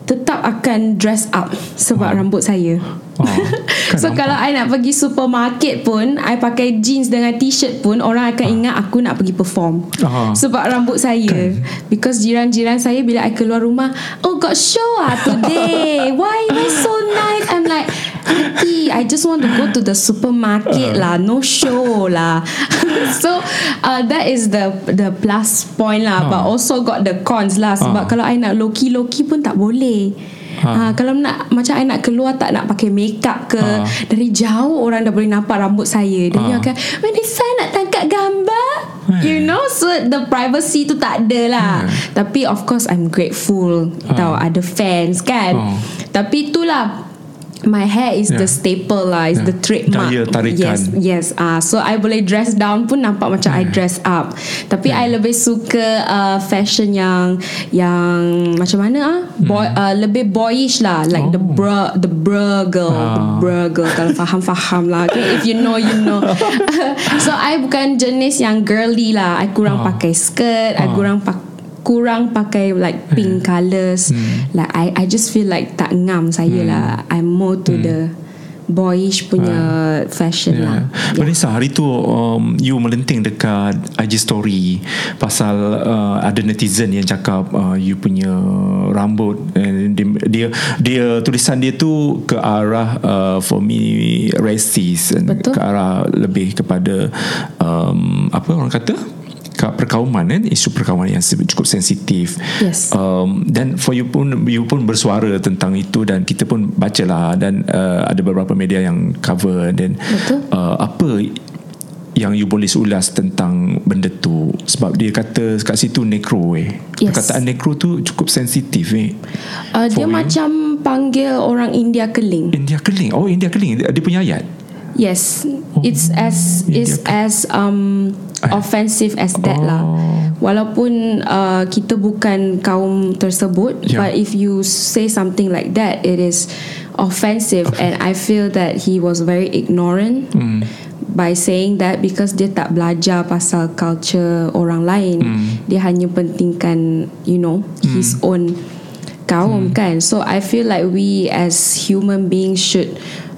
Tetap akan dress up Sebab rambut saya Oh, kan So nampak. kalau I nak pergi supermarket pun I pakai jeans dengan t-shirt pun Orang akan ingat aku nak pergi perform. Ah. Sebab rambut saya. Because jiran-jiran saya Bila I keluar rumah Oh got show ah today. Why why so nice? I'm like Auntie I just want to go to the supermarket lah. No show lah. So uh, That is the The plus point lah. But Ah. also got the cons lah. Sebab Ah. kalau I nak low-key-low-key pun tak boleh Ha, Ah. kalau nak macam I nak keluar tak nak pakai makeup ke Ah. dari jauh orang dah boleh nampak rambut saya dia Ah. akan Melissa nak tangkap gambar Eh. you know so the privacy tu tak ada lah tapi of course I'm grateful Ah. tahu ada fans kan Oh. tapi itulah My hair is Yeah. the staple lah Is Yeah. the trademark Daya tarikan. Yes Yes ah So I boleh dress down pun Nampak macam I dress up Tapi I lebih suka uh, Fashion yang Yang Macam mana ah Boy, uh, Lebih boyish lah Like the Hmm. Oh. bra The bra girl The Ah. bra girl Kalau faham-faham lah okay? If you know you know So I bukan jenis yang girly lah I kurang Ah. pakai skirt I Ah. kurang pakai kurang pakai like pink colours. Hmm. like I I just feel like tak ngam saya lah. I'm more to the boyish punya fashion lah. Yeah. Vanessa hari tu um, You melenting dekat IG story Pasal uh, Ada netizen yang cakap uh, You punya Rambut and dia, dia Dia Tulisan dia tu Ke arah uh, For me Racist and Betul. Ke arah Lebih kepada um, Apa orang kata perkauman kan isu perkauman yang cukup sensitif Yes. um, dan for you pun you pun bersuara tentang itu dan kita pun bacalah dan uh, ada beberapa media yang cover dan uh, apa yang you boleh ulas tentang benda tu Sebab dia kata kat situ necro eh. Yes. Perkataan necro tu cukup sensitif eh. Uh, dia you? macam panggil orang India keling. India keling. Oh, India keling. Dia, dia punya ayat. Yes, it's as it's as um offensive as that Oh. lah. Walaupun uh, kita bukan kaum tersebut, Yeah. but if you say something like that, it is offensive, and I feel that he was very ignorant. Hmm. By saying that because dia tak belajar pasal culture orang lain, Hmm. dia hanya pentingkan you know his own kaum kan. So I feel like we as human beings should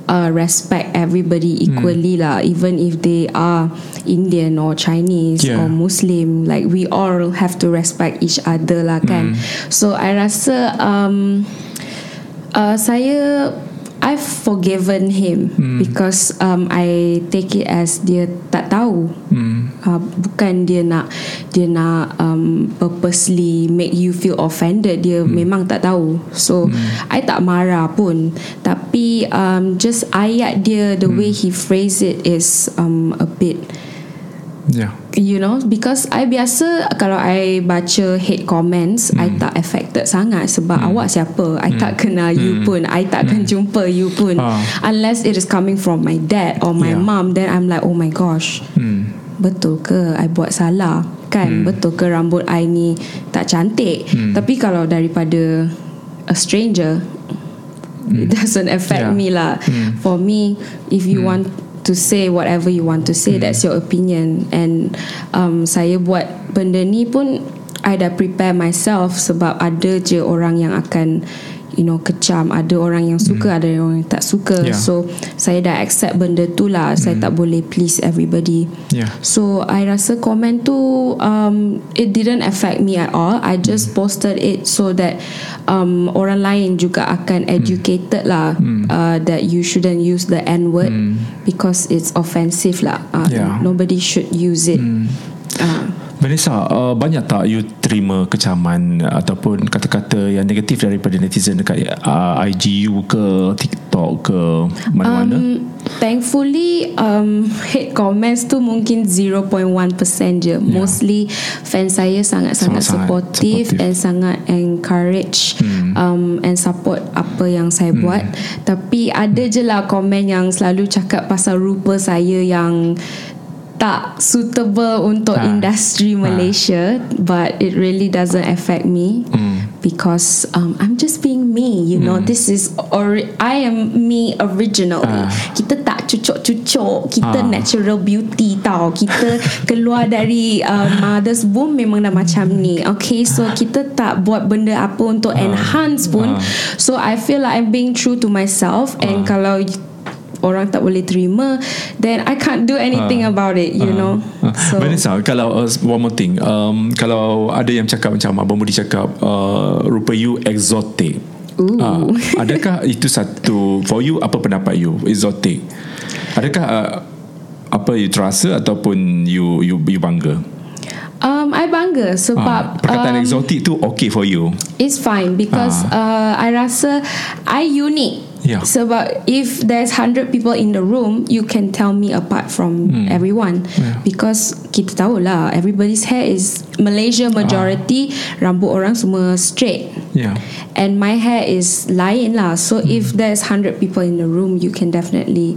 uh, respect everybody equally lah, even if they are Indian or Chinese Yeah. or Muslim. Like we all have to respect each other lah kan. So I rasa um, uh, saya I've forgiven him because um, I take it as dia tak tahu. Uh, bukan dia nak dia nak um, purposely make you feel offended. Dia memang tak tahu. So I tak marah pun. Tapi um, just ayat dia the way he phrase it is um, a bit Ya. You know because I biasa kalau I baca hate comments I Hmm. tak affected sangat sebab awak siapa? I tak kenal you pun. I takkan jumpa you pun. Hmm. Ah. unless it is coming from my dad or my Yeah. mom then I'm like oh my gosh. Hmm. betul ke I buat salah? Kan? Betul ke rambut I ni tak cantik? Hmm. tapi kalau daripada a stranger it doesn't affect Yeah. me lah. For me if you want to say whatever you want to say that's your opinion. And um, saya buat benda ni pun I dah prepare myself sebab ada je orang yang akan you know kecam ada orang yang suka ada orang yang tak suka Yeah. so saya dah accept benda tu lah saya tak boleh please everybody Ya. So I rasa komen tu um, it didn't affect me at all. I just posted it so that um, orang lain juga akan educated lah uh, that you shouldn't use the N word because it's offensive lah. Uh, Yeah. Nobody should use it. Uh, Vanessa, uh, banyak tak you terima kecaman ataupun kata-kata yang negatif daripada netizen dekat uh, IG you ke TikTok ke mana-mana? Um, thankfully um, hate comments tu mungkin 0.1% je. Mostly fans saya sangat-sangat supportive, supportive. and sangat encourage Hmm. um, and support apa yang saya buat. Tapi ada je lah komen yang selalu cakap pasal rupa saya yang tak suitable untuk Ah. industri Malaysia but it really doesn't affect me Hmm. because um, I'm just being me you know this is or I am me originally Ah. kita tak cucuk-cucuk kita Ah. natural beauty tau kita keluar dari uh, mother's womb memang dah macam ni okay so kita tak buat benda apa untuk enhance pun Ah. so I feel like I'm being true to myself and kalau orang tak boleh terima then I can't do anything about it you know Uh, so Vanessa, kalau uh, one more thing, um, kalau ada yang cakap macam Abang Budi cakap, uh, rupa you exotic. Ooh. Uh, adakah itu satu for you apa pendapat you exotic? Adakah uh, apa you terasa ataupun you you you bangga? um, I bangga sebab Ah, perkataan um, exotic tu okay for you. It's fine because uh, I rasa I unique. Yeah. Sebab if there's 100 people in the room, you can tell me apart from everyone. Yeah. Because kita tahu lah, everybody's hair is Malaysia majority, rambut orang semua straight. Yeah. And my hair is lain lah. So if there's 100 people in the room, you can definitely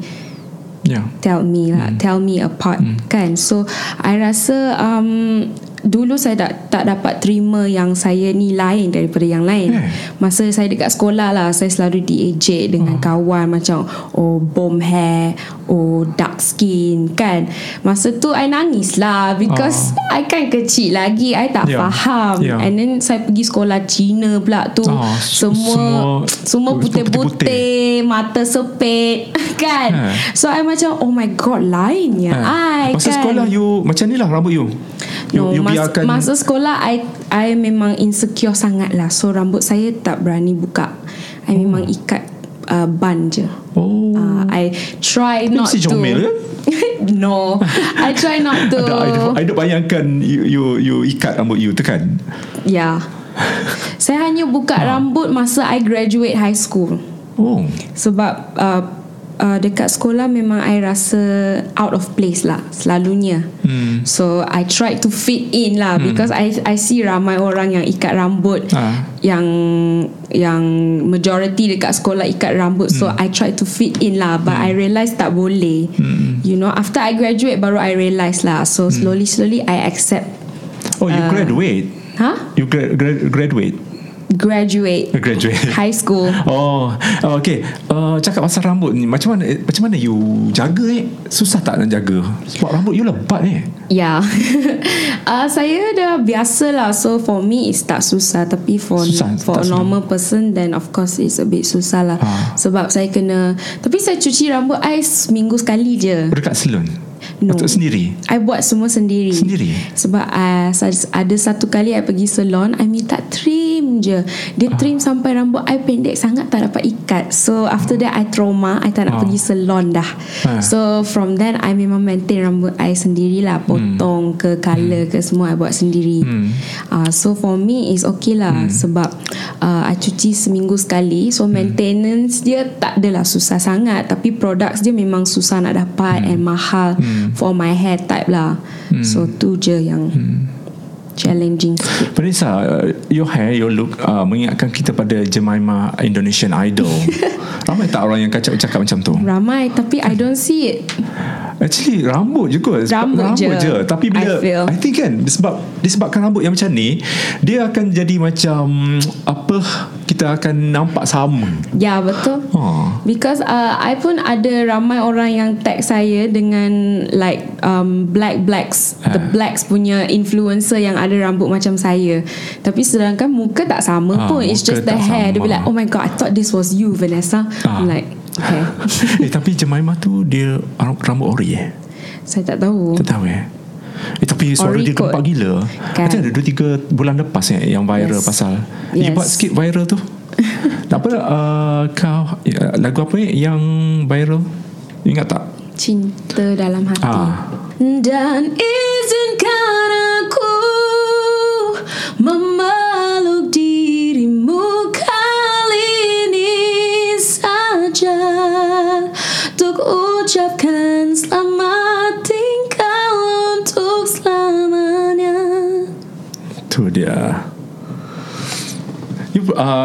Yeah. tell me lah Hmm. tell me apart kan so I rasa um, dulu saya tak, tak dapat terima yang saya ni lain daripada yang lain Yeah. masa saya dekat sekolah lah saya selalu diejek dengan kawan macam oh bomb hair oh dark skin kan masa tu I nangis lah because I kan kecil lagi I tak Yeah. faham Yeah. and then saya pergi sekolah Cina pula tu Oh, semua semua- putih-putih mata sepit kan Ha. so I macam oh my god lainnya I Masa kan sekolah you macam ni lah rambut you. You, No, you biarkan masa sekolah I I memang insecure sangat lah So rambut saya tak berani buka I memang ikat uh, bun je Oh. uh, I try not mesti to comel kan? No I try not to I, I duk bayangkan you, you you ikat rambut you tu kan. Yeah Saya hanya buka rambut masa I graduate high school Oh. Sebab uh, uh, dekat sekolah memang I rasa out of place lah selalunya. Hmm. So I try to fit in lah because I I see ramai orang yang ikat rambut Ah. yang yang majority dekat sekolah ikat rambut so I try to fit in lah but I realise tak boleh. You know after I graduate baru I realise lah. So slowly slowly I accept. Oh, you graduate. Huh? You gra- gra- graduate. Graduate Graduate. high school. Oh, okay. Uh, cakap pasal rambut ni, macam mana eh, macam mana you jaga eh? Susah tak nak jaga? Sebab rambut you lebat eh. Ya. uh, saya dah biasa lah. So for me it's tak susah tapi for Susah, for a normal person then of course it's a bit susah lah. Ah. Sebab saya kena tapi saya cuci rambut I seminggu sekali je. Dekat salon. No. Untuk sendiri. I buat semua sendiri. Sendiri? Sebab uh, ada satu kali I pergi salon I minta trim je. Dia trim sampai rambut I pendek sangat tak dapat ikat. So after that I trauma I tak nak Ah. pergi salon dah. Ah. So from then I memang maintain rambut I sendirilah. Potong ke color ke semua I buat sendiri. Hmm. Uh, so for me is okay lah sebab uh, I cuci seminggu sekali. So maintenance dia tak adalah susah sangat tapi products dia memang susah nak dapat and mahal for my hair type lah. So tu je yang challenging sikit. Vanessa, uh, your hair, your look uh, mengingatkan kita pada Jemima Indonesian Idol. Ramai tak orang yang kacau cakap macam tu? Ramai tapi I don't see it. Actually rambut je kot Sebab Rambut je. je Tapi bila I feel. I think kan Disebab Disebabkan rambut yang macam ni Dia akan jadi macam Apa Kita akan nampak sama Ya betul. oh. Because uh, I pun ada ramai orang yang tag saya dengan like um, black blacks, the Ah. blacks punya influencer yang ada rambut macam saya. Tapi sedangkan muka tak sama Ah, pun. It's just the hair. Dia sama. be like, oh my god, I thought this was you, Vanessa. Ah. I'm like, okay. Eh tapi Jemima tu Dia ram- rambut ori eh saya tak tahu. Tak tahu eh Eh tapi suara Ori dia gempak gila Kan. Macam ada 2-3 bulan lepas eh, Yang viral Yes. pasal You Yes. buat sikit viral tu Tak apa uh, Kau ya, Lagu apa eh Yang viral Ingat tak Cinta dalam hati. Ah. Dan izinkan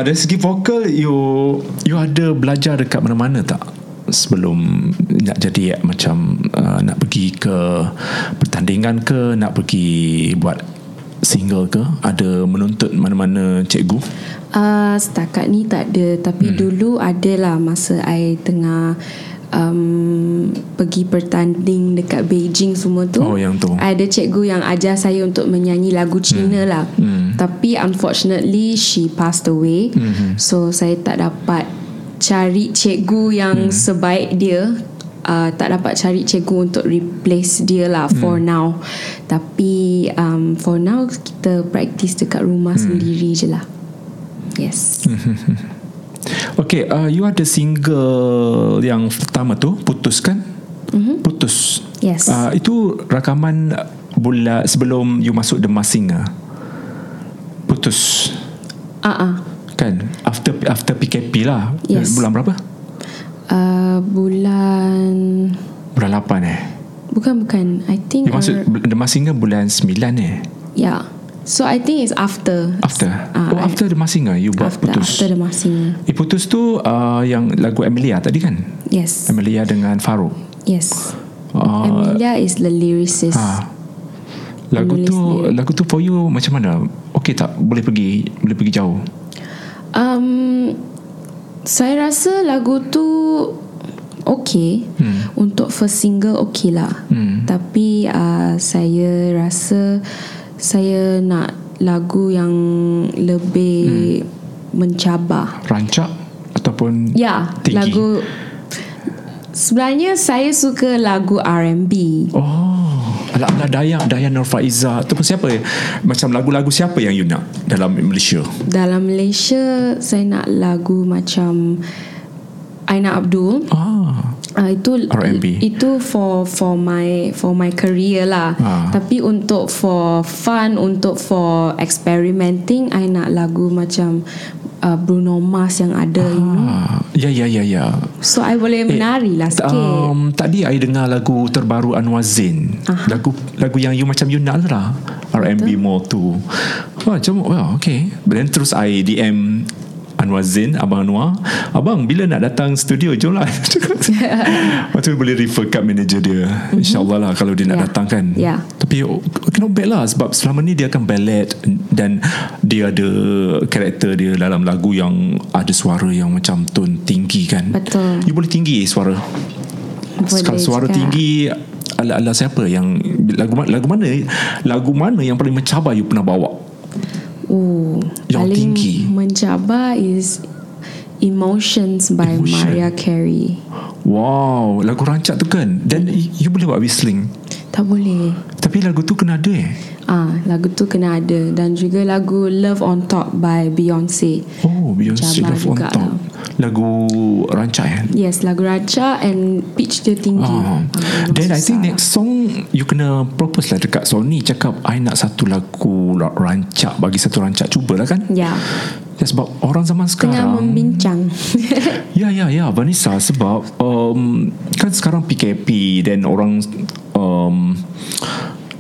Dari segi vokal You You ada belajar dekat mana-mana tak? Sebelum Nak jadi Macam uh, Nak pergi ke Pertandingan ke Nak pergi Buat Single ke? Ada menuntut Mana-mana cikgu? Uh, setakat ni tak ada. Tapi hmm. dulu adalah Masa I tengah um, Pergi pertanding Dekat Beijing semua tu Oh, yang tu. Ada cikgu yang ajar saya Untuk menyanyi lagu Cina lah Hmm. Tapi unfortunately She passed away Hmm. So saya tak dapat Cari cikgu yang Hmm. sebaik dia uh, Tak dapat cari cikgu Untuk replace dia lah For Hmm. now Tapi um, For now Kita practice dekat rumah Hmm. sendiri je lah Yes Okay uh, You ada single Yang pertama tu Putus kan mm-hmm. Putus Yes. uh, Itu rakaman Bulan Sebelum you masuk The Mask Singer Putus Ah uh uh. Kan After after PKP lah Yes. Bulan berapa? Uh, bulan Bulan 8 eh bukan bukan. I think You masuk or- The Mask Singer bulan 9 eh yeah. So I think it's after. After Ah, Oh I- after The Mask Singer You buat after Putus after the masing. Eh Putus tu uh, Yang lagu Emilia tadi kan Yes. Emilia dengan Farouk Yes. uh, Emilia is the lyricist. ha. Lagu Penulis tu lirik. Lagu tu for you Macam mana Okay tak Boleh pergi Boleh pergi jauh Um, saya rasa lagu tu okay Hmm. untuk first single okay lah. Hmm. Tapi uh, saya rasa saya nak lagu yang lebih mencabar. Rancak Ataupun Ya, Tinggi. lagu sebenarnya saya suka lagu R&B. Oh Ala-ala Dayak Dayan Nur Faiza Ataupun siapa Macam lagu-lagu siapa yang you nak Dalam Malaysia Dalam Malaysia saya nak lagu macam Aina Abdul. Ah, Uh, itu R&B. itu for for my for my career lah. Ah. Tapi untuk for fun, untuk for experimenting, I nak lagu macam uh, Bruno Mars yang ada you know. Ah, ya ya ya ya. So I boleh menari lah sikit Um, tadi I dengar lagu terbaru Anwar Zain. Lagu lagu yang you macam you nak lah. R&B more tu. Wah, macam well, okay. Then terus I DM Anwar Zain, Abang Anwar. Abang, bila nak datang studio, jom lah. Lepas tu boleh refer kat manager dia. InsyaAllah lah kalau dia nak Yeah. datang kan. Yeah. Tapi oh, not bad lah sebab selama ni dia akan ballet dan dia ada karakter dia dalam lagu yang ada suara yang macam tone tinggi kan. Betul. You boleh tinggi suara. Boleh Kalau suara juga. tinggi ala-ala siapa yang lagu lagu mana lagu mana yang paling mencabar you pernah bawa? Oh, Yang paling tinggi. mencabar is Emotions by Emotion. Mariah Carey. Wow, lagu rancak tu kan. Dan you boleh buat whistling. Tak boleh. Tapi lagu tu kena ada eh. Ah, lagu tu kena ada dan juga lagu Love on Top by Beyonce. Oh, Beyonce Love on Top. lah. Lagu rancak eh. Yes, lagu raja and pitch dia tinggi. Ah, memang Then I think next song You kena propose lah dekat Sony Cakap I nak satu lagu ra- Rancak Bagi satu rancak Cubalah kan. Ya, ya, Sebab orang zaman tengah sekarang membincang. Ya ya ya Vanessa Sebab um, Kan sekarang PKP Dan orang um,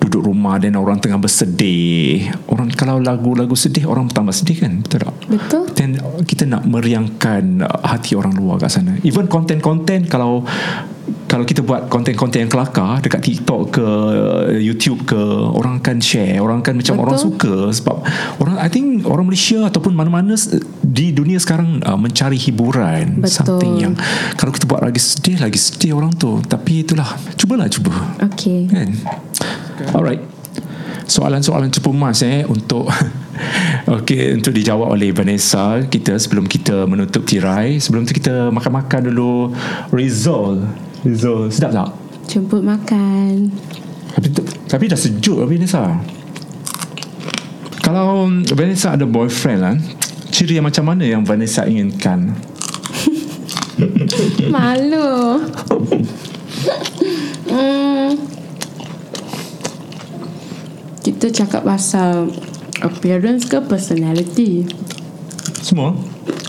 Duduk rumah Dan orang tengah bersedih Orang kalau lagu-lagu sedih Orang tambah sedih kan Betul tak Betul? Dan kita nak meriangkan uh, hati orang luar kat sana. Even konten-konten kalau kalau kita buat konten-konten yang kelakar dekat TikTok ke uh, YouTube ke orang akan share, orang akan macam Betul. orang suka sebab orang I think orang Malaysia ataupun mana-mana di dunia sekarang uh, mencari hiburan Betul. something yang kalau kita buat lagi sedih lagi sedih orang tu tapi itulah cubalah cuba Okay. kan alright soalan-soalan cepu mas eh untuk Okey untuk dijawab oleh Vanessa kita sebelum kita menutup tirai sebelum tu kita makan-makan dulu Rizal Rizal sedap tak? Jemput makan. Tapi, tapi dah sejuk lah Vanessa kalau Vanessa ada boyfriend lah ciri yang macam mana yang Vanessa inginkan Malu. hmm. Kita cakap pasal appearance ke personality? semua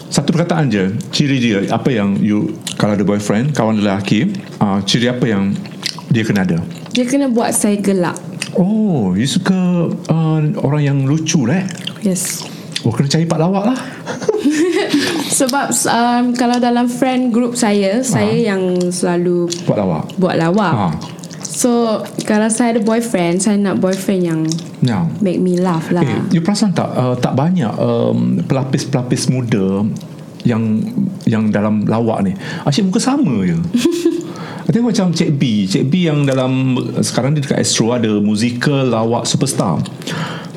satu perkataan je ciri dia apa yang you kalau ada boyfriend kawan lelaki uh, ciri apa yang dia kena ada Dia kena buat saya gelak. Oh, you suka uh, orang yang lucu lah eh? Yes. Oh, kena cari pak lawak lah. Sebab um, kalau dalam friend group saya, saya yang selalu Pak lawak. buat lawak. Ha. So kalau saya ada boyfriend, saya nak boyfriend yang Ya. make me laugh lah. Eh, you perasan tak uh, tak banyak um, pelapis-pelapis muda yang yang dalam lawak ni. Asyik muka sama je. I tengok macam Cik B Cik B yang dalam Sekarang dia dekat Astro Ada musical lawak superstar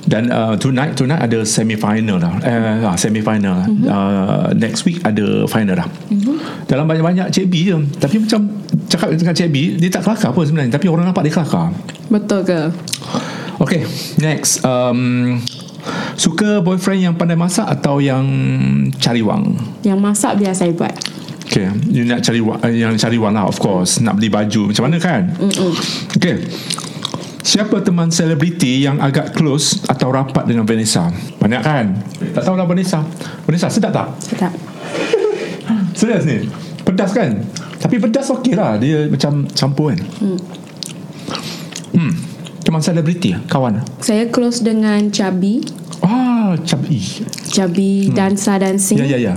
Dan uh, tonight Tonight ada semi-final dah uh, Semi-final. Mm-hmm. uh, Next week ada final dah mm-hmm. Dalam banyak-banyak Cik B je. Tapi macam Cakap dengan Cik B Dia tak kelakar pun sebenarnya. Tapi orang nampak dia kelakar. Betul ke? Okay Next. Um, Suka boyfriend yang pandai masak Atau yang Cari wang? Yang masak biar saya buat. Okay You nak cari wang, Yang cari wang lah Of course. Nak beli baju. Macam mana kan? Okay Siapa teman selebriti yang agak close atau rapat dengan Vanessa? Banyak kan? Tak tahulah Vanessa. Vanessa sedap tak? Sedap. Serius ni? Pedas kan? Tapi pedas okey lah. Dia macam campur kan? Hmm. hmm. Teman selebriti kawan. Saya close dengan Chabi. Ah, cabi. Chabi dansa dancing. Ya, ya, ya.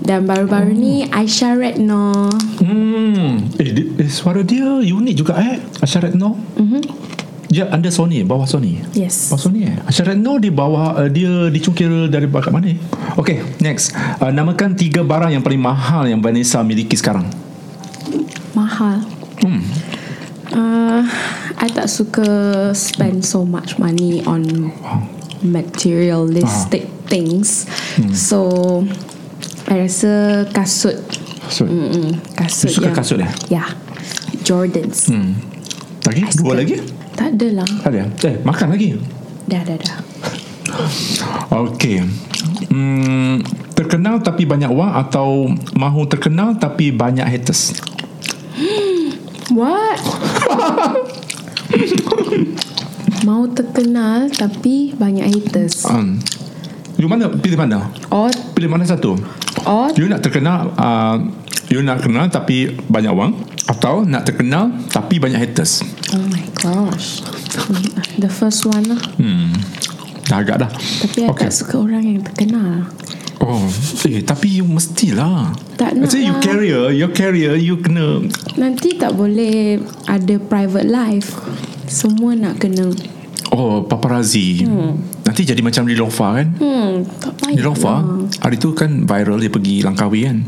Dan baru-baru ni Aisyah Retno. Hmm. Eh, di, eh, suara dia unik juga eh. Asyarat No. Mm-hmm. Dia under Sony, bawah Sony. Yes. Bawah Sony eh. Asyarat No di bawah uh, dia dicungkil dari bakat mana? Okay, next. Uh, namakan tiga barang yang paling mahal yang Vanessa miliki sekarang. Mahal. Hmm. Uh, I tak suka spend so much money on materialistic things. So I rasa kasut. So, Mm-mm, kasut You suka yang, kasut eh? Ya. Jordans. hmm. Lagi? I Dua lagi? Tak ada lah. Tak ada? Eh, makan lagi. Dah, dah, dah. Okay. Hmm, terkenal tapi banyak wang atau mahu terkenal tapi banyak haters? What? Mau terkenal tapi banyak haters. Um, You mana Pilih mana Or Pilih mana satu Or You nak terkenal uh, You nak kenal Tapi banyak wang Atau nak terkenal Tapi banyak haters. Oh my gosh. The first one lah. Hmm. Dah agak dah. Tapi I tak suka orang yang terkenal. Oh Eh tapi you mestilah. Tak nak Actually you lah. carrier Your carrier You kena Nanti tak boleh Ada private life. Semua nak kena. Oh paparazzi. Hmm. Nanti jadi macam Lilofa kan? Hmm Tak payah Lilofa lah. Hari tu kan viral Dia pergi Langkawi kan?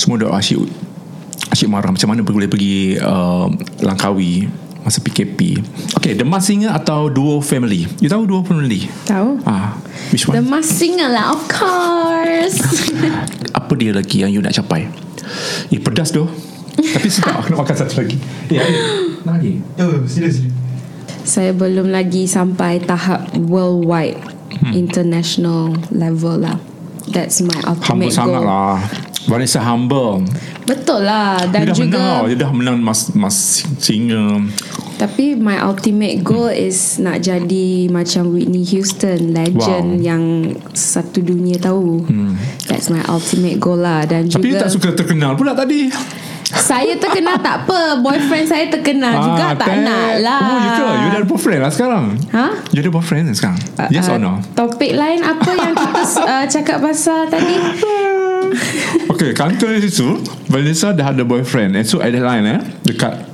Semua dah asyik Asyik marah. Macam mana boleh pergi uh, Langkawi Masa PKP Okay The Masked Singer atau Duo Family? You tahu Duo Family? Tahu. Ah, Which The one? Masked Singer lah Of course. Apa dia lagi Yang you nak capai? Eh pedas tu. Tapi sedap Aku nak makan satu lagi. Eh Nak lagi? Oh sila sila. Saya belum lagi sampai tahap worldwide Hmm. international level lah. That's my Humble ultimate sangat goal. lah Vanessa humble Betul lah Dia dan menang juga tau Dia dah menang Mas, mas Singer tapi my ultimate goal is nak jadi macam Whitney Houston legend Wow. yang satu dunia tahu. That's my ultimate goal lah dan Hmm. Tapi dia juga tak suka terkenal pula tadi saya terkenal tak apa, boyfriend saya terkenal juga tak tag. nak lah. Ah, Oh you ke You dah ada boyfriend lah sekarang Ha? You ada boyfriend sekarang Yes or Uh, no Topik lain apa yang kita uh, cakap pasal tadi? Okay kantor situ Vanessa dah ada boyfriend And so ada line eh Dekat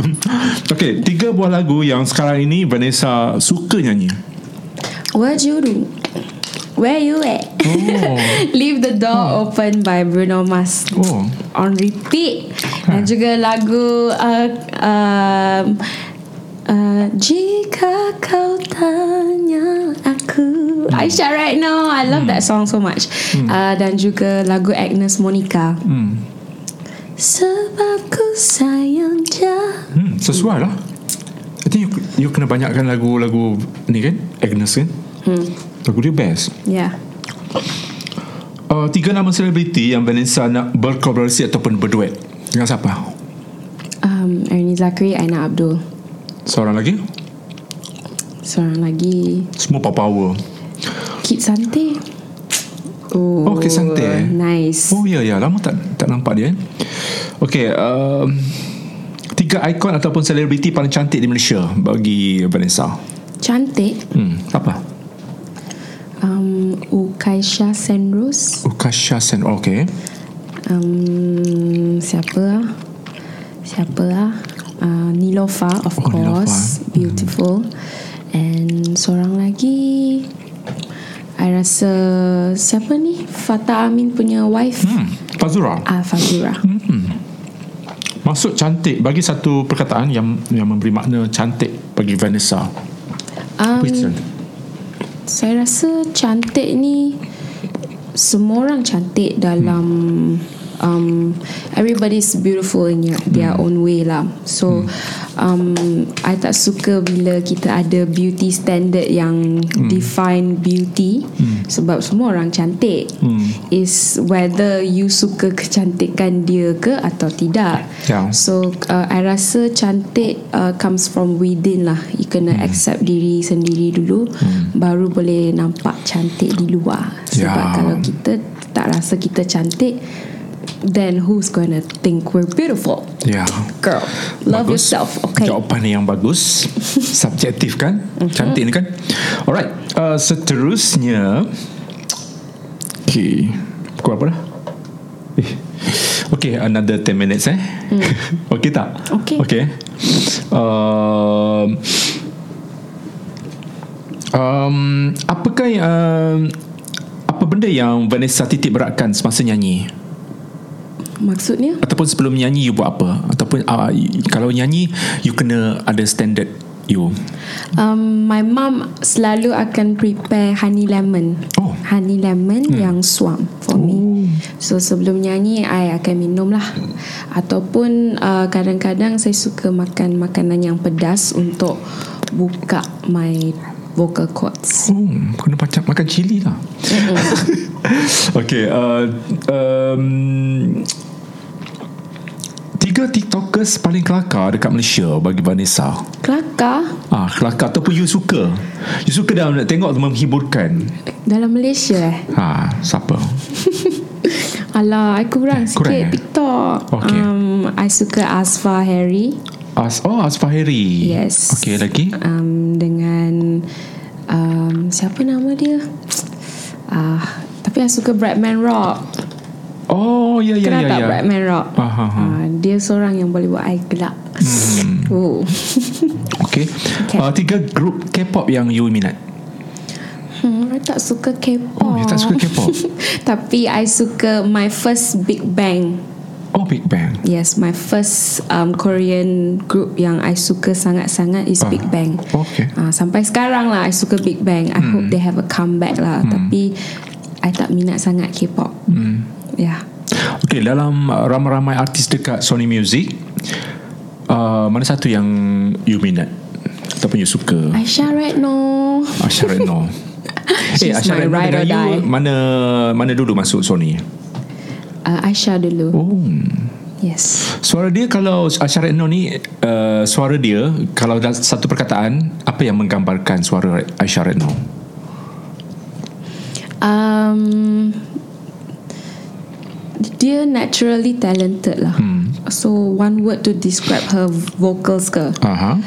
Okay Tiga buah lagu yang sekarang ini Vanessa suka nyanyi What you do? Where you at? Oh. Leave the door open by Bruno Mars. Oh On repeat. Dan juga lagu uh, um, uh, Jika kau tanya aku Aisyah right now. I love that song so much. Uh, Dan juga lagu Agnes Monica. Hmm. Sebab ku sayang dia Hmm, sesuai lah. I think you, you kena banyakkan lagu-lagu Ni kan? Agnes kan? Hmm. Lagu dia best. Yeah uh, Tiga nama selebriti Yang Vanessa nak berkolaborasi Ataupun berduet. Dengan siapa? Um, Ernie Zakri Aina Abdul. Seorang lagi? Seorang lagi. Semua power Kit Sante. Oh, Oh, Kit Sante, eh? Nice. Oh ya ya. Lama tak tak nampak dia eh? Okay um, Tiga ikon Ataupun selebriti Paling cantik di Malaysia Bagi Vanessa. Cantik? Hmm, Apa? Um, Ukaisha Senrose. Ukasha Sen oh, Okay. Um, Siapa lah Siapa lah uh, Nilofa Of Oh, Nilofa. course. Beautiful. And Seorang lagi I rasa Siapa ni? Fatah Amin punya wife. Hmm, Fazura. Ah Fazura. Maksud cantik Bagi satu perkataan Yang yang memberi makna cantik Bagi Vanessa. Um? Saya rasa cantik ni semua orang cantik dalam um, everybody's beautiful in your, their own way lah. So um, I tak suka bila kita ada beauty standard yang define beauty sebab semua orang cantik. Is whether you suka kecantikan dia ke atau tidak. Ya. So uh, I rasa cantik uh, comes from within lah. You kena accept diri sendiri dulu baru boleh nampak cantik di luar. Sebab Ya. kalau kita tak rasa kita cantik then who's gonna think we're beautiful? Ya Girl, love Bagus. yourself. Okay. Jawapan yang bagus Subjektif kan Cantik ni kan Alright uh, Seterusnya Okay Pukul apa dah eh. Okay another 10 minutes eh Okay tak Okay. Okay um, um, Apakah yang um, Apa benda yang Vanessa titik beratkan Semasa nyanyi Maksudnya? Ataupun sebelum nyanyi You buat apa Ataupun uh, Kalau nyanyi You kena ada standard You Um, my mom selalu akan prepare honey lemon. Oh. Honey lemon yang suam for me. So sebelum nyanyi I akan minum lah. Ataupun uh, kadang-kadang saya suka makan makanan yang pedas untuk buka my vocal cords. Oh, kena macam makan cili lah. okay, uh, um, tiga tiktokers paling kelakar dekat Malaysia bagi Vanessa? Kelakar? Ah, kelakar ataupun you suka? You suka dalam nak tengok menghiburkan? Dalam Malaysia eh? Ha, siapa? Alah I kurang sikit kurang, eh? TikTok. Okey. um, I suka Asfa Harry. As oh, Asfahiri Yes. Okay, lagi? um, Dengan um, Siapa nama dia? Ah, Tapi I suka Bradman Rock Oh, ya, ya, Kenal ya, tak ya. Bradman Rock Ah, ah. Ah, Dia seorang yang boleh buat I gelak Hmm. oh. Okay, Okay. Uh, Tiga grup K-pop yang you minat hmm, I tak suka K-pop Oh, you tak suka K-pop? Tapi I suka My first Big Bang Oh, Big Bang Yes, my first um, Korean group yang I suka sangat-sangat is Ah. Big Bang. Okay Uh, sampai sekarang lah I suka Big Bang. I Hmm. hope they have a comeback lah. Tapi I tak minat sangat K-pop. Hmm. Yeah. Okay, dalam ramai-ramai artis dekat Sony Music uh, Mana satu yang you minat? Ataupun you suka? Aisyah Retno. Reno She's Asha my Reno ride or dengan you die. Mana Mana dulu masuk Sony? Uh, Aisyah dulu. Oh Yes. Suara dia kalau Asha Retno ni uh, Suara dia Kalau dalam satu perkataan Apa yang menggambarkan suara Aisyah Retno? Um, dia naturally talented lah. Hmm. So one word to describe her vocals ke? Aha.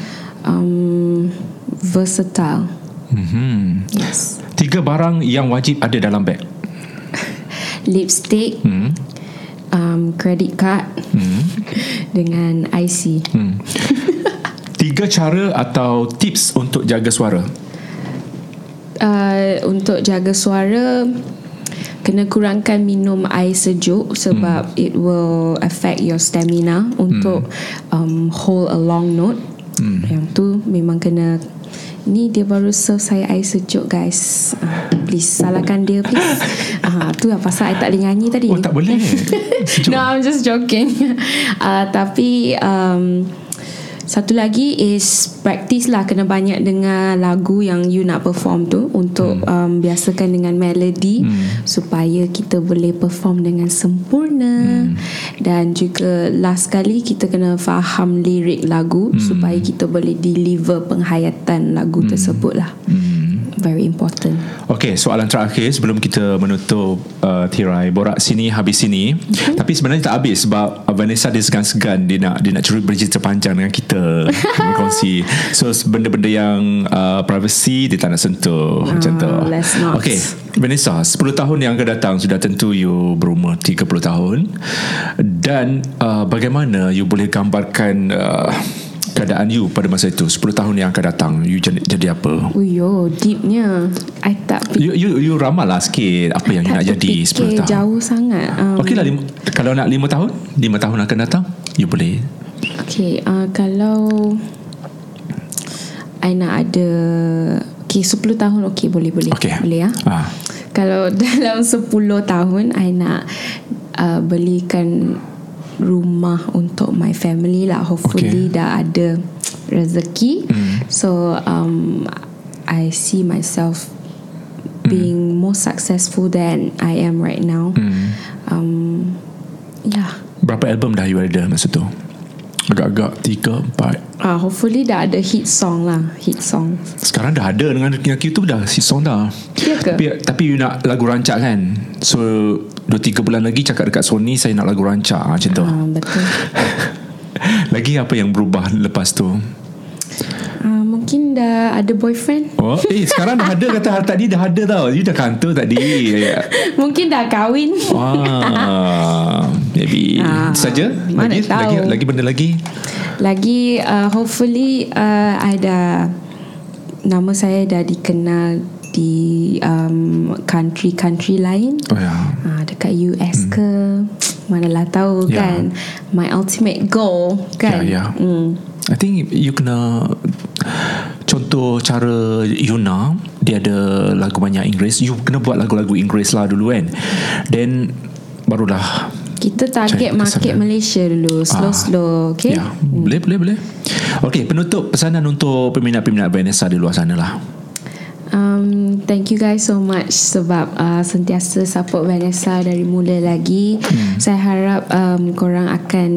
Um, versatile. Mm-hmm. Yes. Tiga barang yang wajib ada dalam beg. Lipstick, Hmm. um, credit card Hmm. dengan IC. Hmm. Tiga cara atau tips untuk jaga suara. Uh, untuk jaga suara kena kurangkan minum air sejuk sebab Hmm. it will affect your stamina untuk um, hold a long note. Hmm. Yang tu memang kena Ni dia baru serve saya air sejuk guys uh, Please salahkan dia please uh, Tu yang pasal I tak boleh nyanyi tadi Oh, tak boleh. No I'm just joking uh, Tapi um, Satu lagi is Practice lah Kena banyak dengar lagu Yang you nak perform tu Untuk hmm. um, biasakan dengan melody hmm. Supaya kita boleh perform Dengan sempurna hmm. Dan juga Last kali Kita kena faham lirik lagu hmm. Supaya kita boleh deliver Penghayatan lagu hmm. tersebut lah Hmm. Very important Okey, soalan terakhir sebelum kita menutup uh, tirai borak sini habis sini. Mhm. Tapi sebenarnya tak habis sebab uh, Vanessa dia segan-segan dia nak dia nak cerita bercerita panjang dengan kita berkongsi. So benda-benda yang uh, privacy dia tak nak sentuh macam tu. Let's not. Okey, Vanessa, 10 tahun yang akan datang sudah tentu you berumur 30 tahun dan uh, bagaimana you boleh gambarkan uh, keadaan you pada masa itu 10 tahun yang akan datang you jadi, jadi apa? Uyo deepnya I tak You, you, you ramal lah sikit Apa yang you nak jadi 10 terfikir tahun jauh sangat um, Okey lah lima, Kalau nak 5 tahun 5 tahun akan datang You boleh Okay, uh, kalau I nak ada Okay, 10 tahun okay, boleh boleh. Okey. Boleh ya. ah. Kalau dalam 10 tahun I nak uh, belikan rumah untuk my family lah. Hopefully Okay. dah ada rezeki. Hmm. So um I see myself being more successful than I am right now. Hmm. Um yeah. Berapa album dah you ada masa tu? Agak-agak 3, 4 Ah, hopefully dah ada hit song lah, hit song. Sekarang dah ada dengan dengan tu dah Si song dah Ya ke? tapi, tapi you nak lagu rancak kan So 2-3 bulan lagi Cakap dekat Sony Saya nak lagu rancak ah, Macam tu Ah, betul. Lagi apa yang berubah lepas tu Ah, mungkin dah ada boyfriend. Oh, eh sekarang dah ada kata tadi dah ada tau. You dah kantor tadi. Mungkin dah kahwin. Wah, maybe Ah, saja. mana Lagi, tahu. lagi lagi benda lagi. Lagi uh, hopefully uh, ada nama saya dah dikenal di um, country-country lain. Oh ya. Ah, dekat US ke manalah tahu Ya. kan my ultimate goal kan Ya, ya. Hmm. I think you kena contoh cara Yuna dia ada lagu banyak Inggeris you kena buat lagu-lagu Inggeris lah dulu kan then barulah kita target Cari market kesanan. Malaysia dulu slow-slow okay ya boleh boleh boleh Okay penutup pesanan untuk peminat-peminat Vanessa di luar sana lah Um, thank you guys so much sebab uh, sentiasa support Vanessa dari mula lagi. Hmm. Saya harap um, korang akan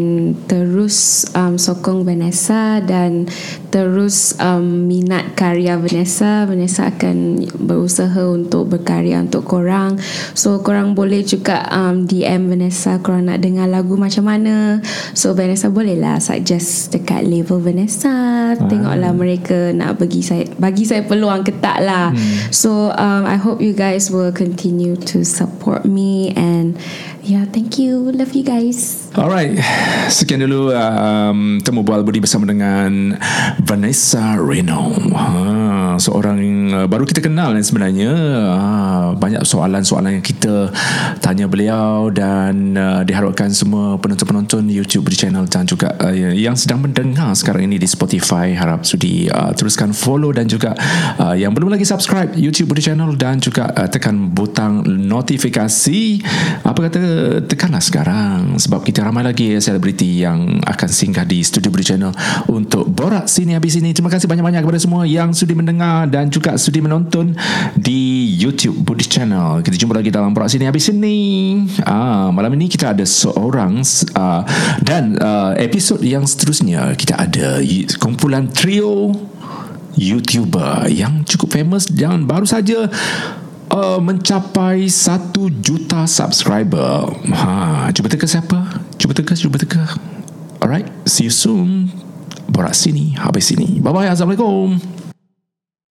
terus um, sokong Vanessa dan terus um, minat karya Vanessa. Vanessa akan berusaha untuk berkarya untuk korang. So korang boleh juga um, DM Vanessa korang nak dengar lagu macam mana. So Vanessa bolehlah suggest dekat label Vanessa. Tengoklah mereka nak bagi saya bagi saya peluang ketak lah. Hmm. So um, I hope you guys will continue to support me and yeah, thank you. Love you guys. Alright, sekian dulu um, temu bual budi bersama dengan Vanessa Reno. Ha, seorang uh, baru kita kenal ni sebenarnya. Ha, banyak soalan-soalan yang kita tanya beliau dan uh, diharapkan semua penonton-penonton YouTube di channel dan juga uh, yang sedang mendengar sekarang ini di Spotify harap sudi uh, teruskan follow dan juga uh, yang belum lagi subscribe YouTube di channel dan juga uh, tekan butang notifikasi. Apa kata tekanlah sekarang sebab kita ramai lagi selebriti yang akan singgah di studio Budi Channel untuk borak sini habis sini. Terima kasih banyak-banyak kepada semua yang sudi mendengar dan juga sudi menonton di YouTube Budi Channel. Kita jumpa lagi dalam borak sini habis sini. Ah, malam ini kita ada seorang uh, dan uh, episod yang seterusnya kita ada kumpulan trio YouTuber yang cukup famous dan baru saja uh, mencapai 1 juta subscriber. Ha, cuba teka siapa? Cuba teka, cuba teka. Alright, see you soon. Borak sini, habis sini. Bye bye. Assalamualaikum.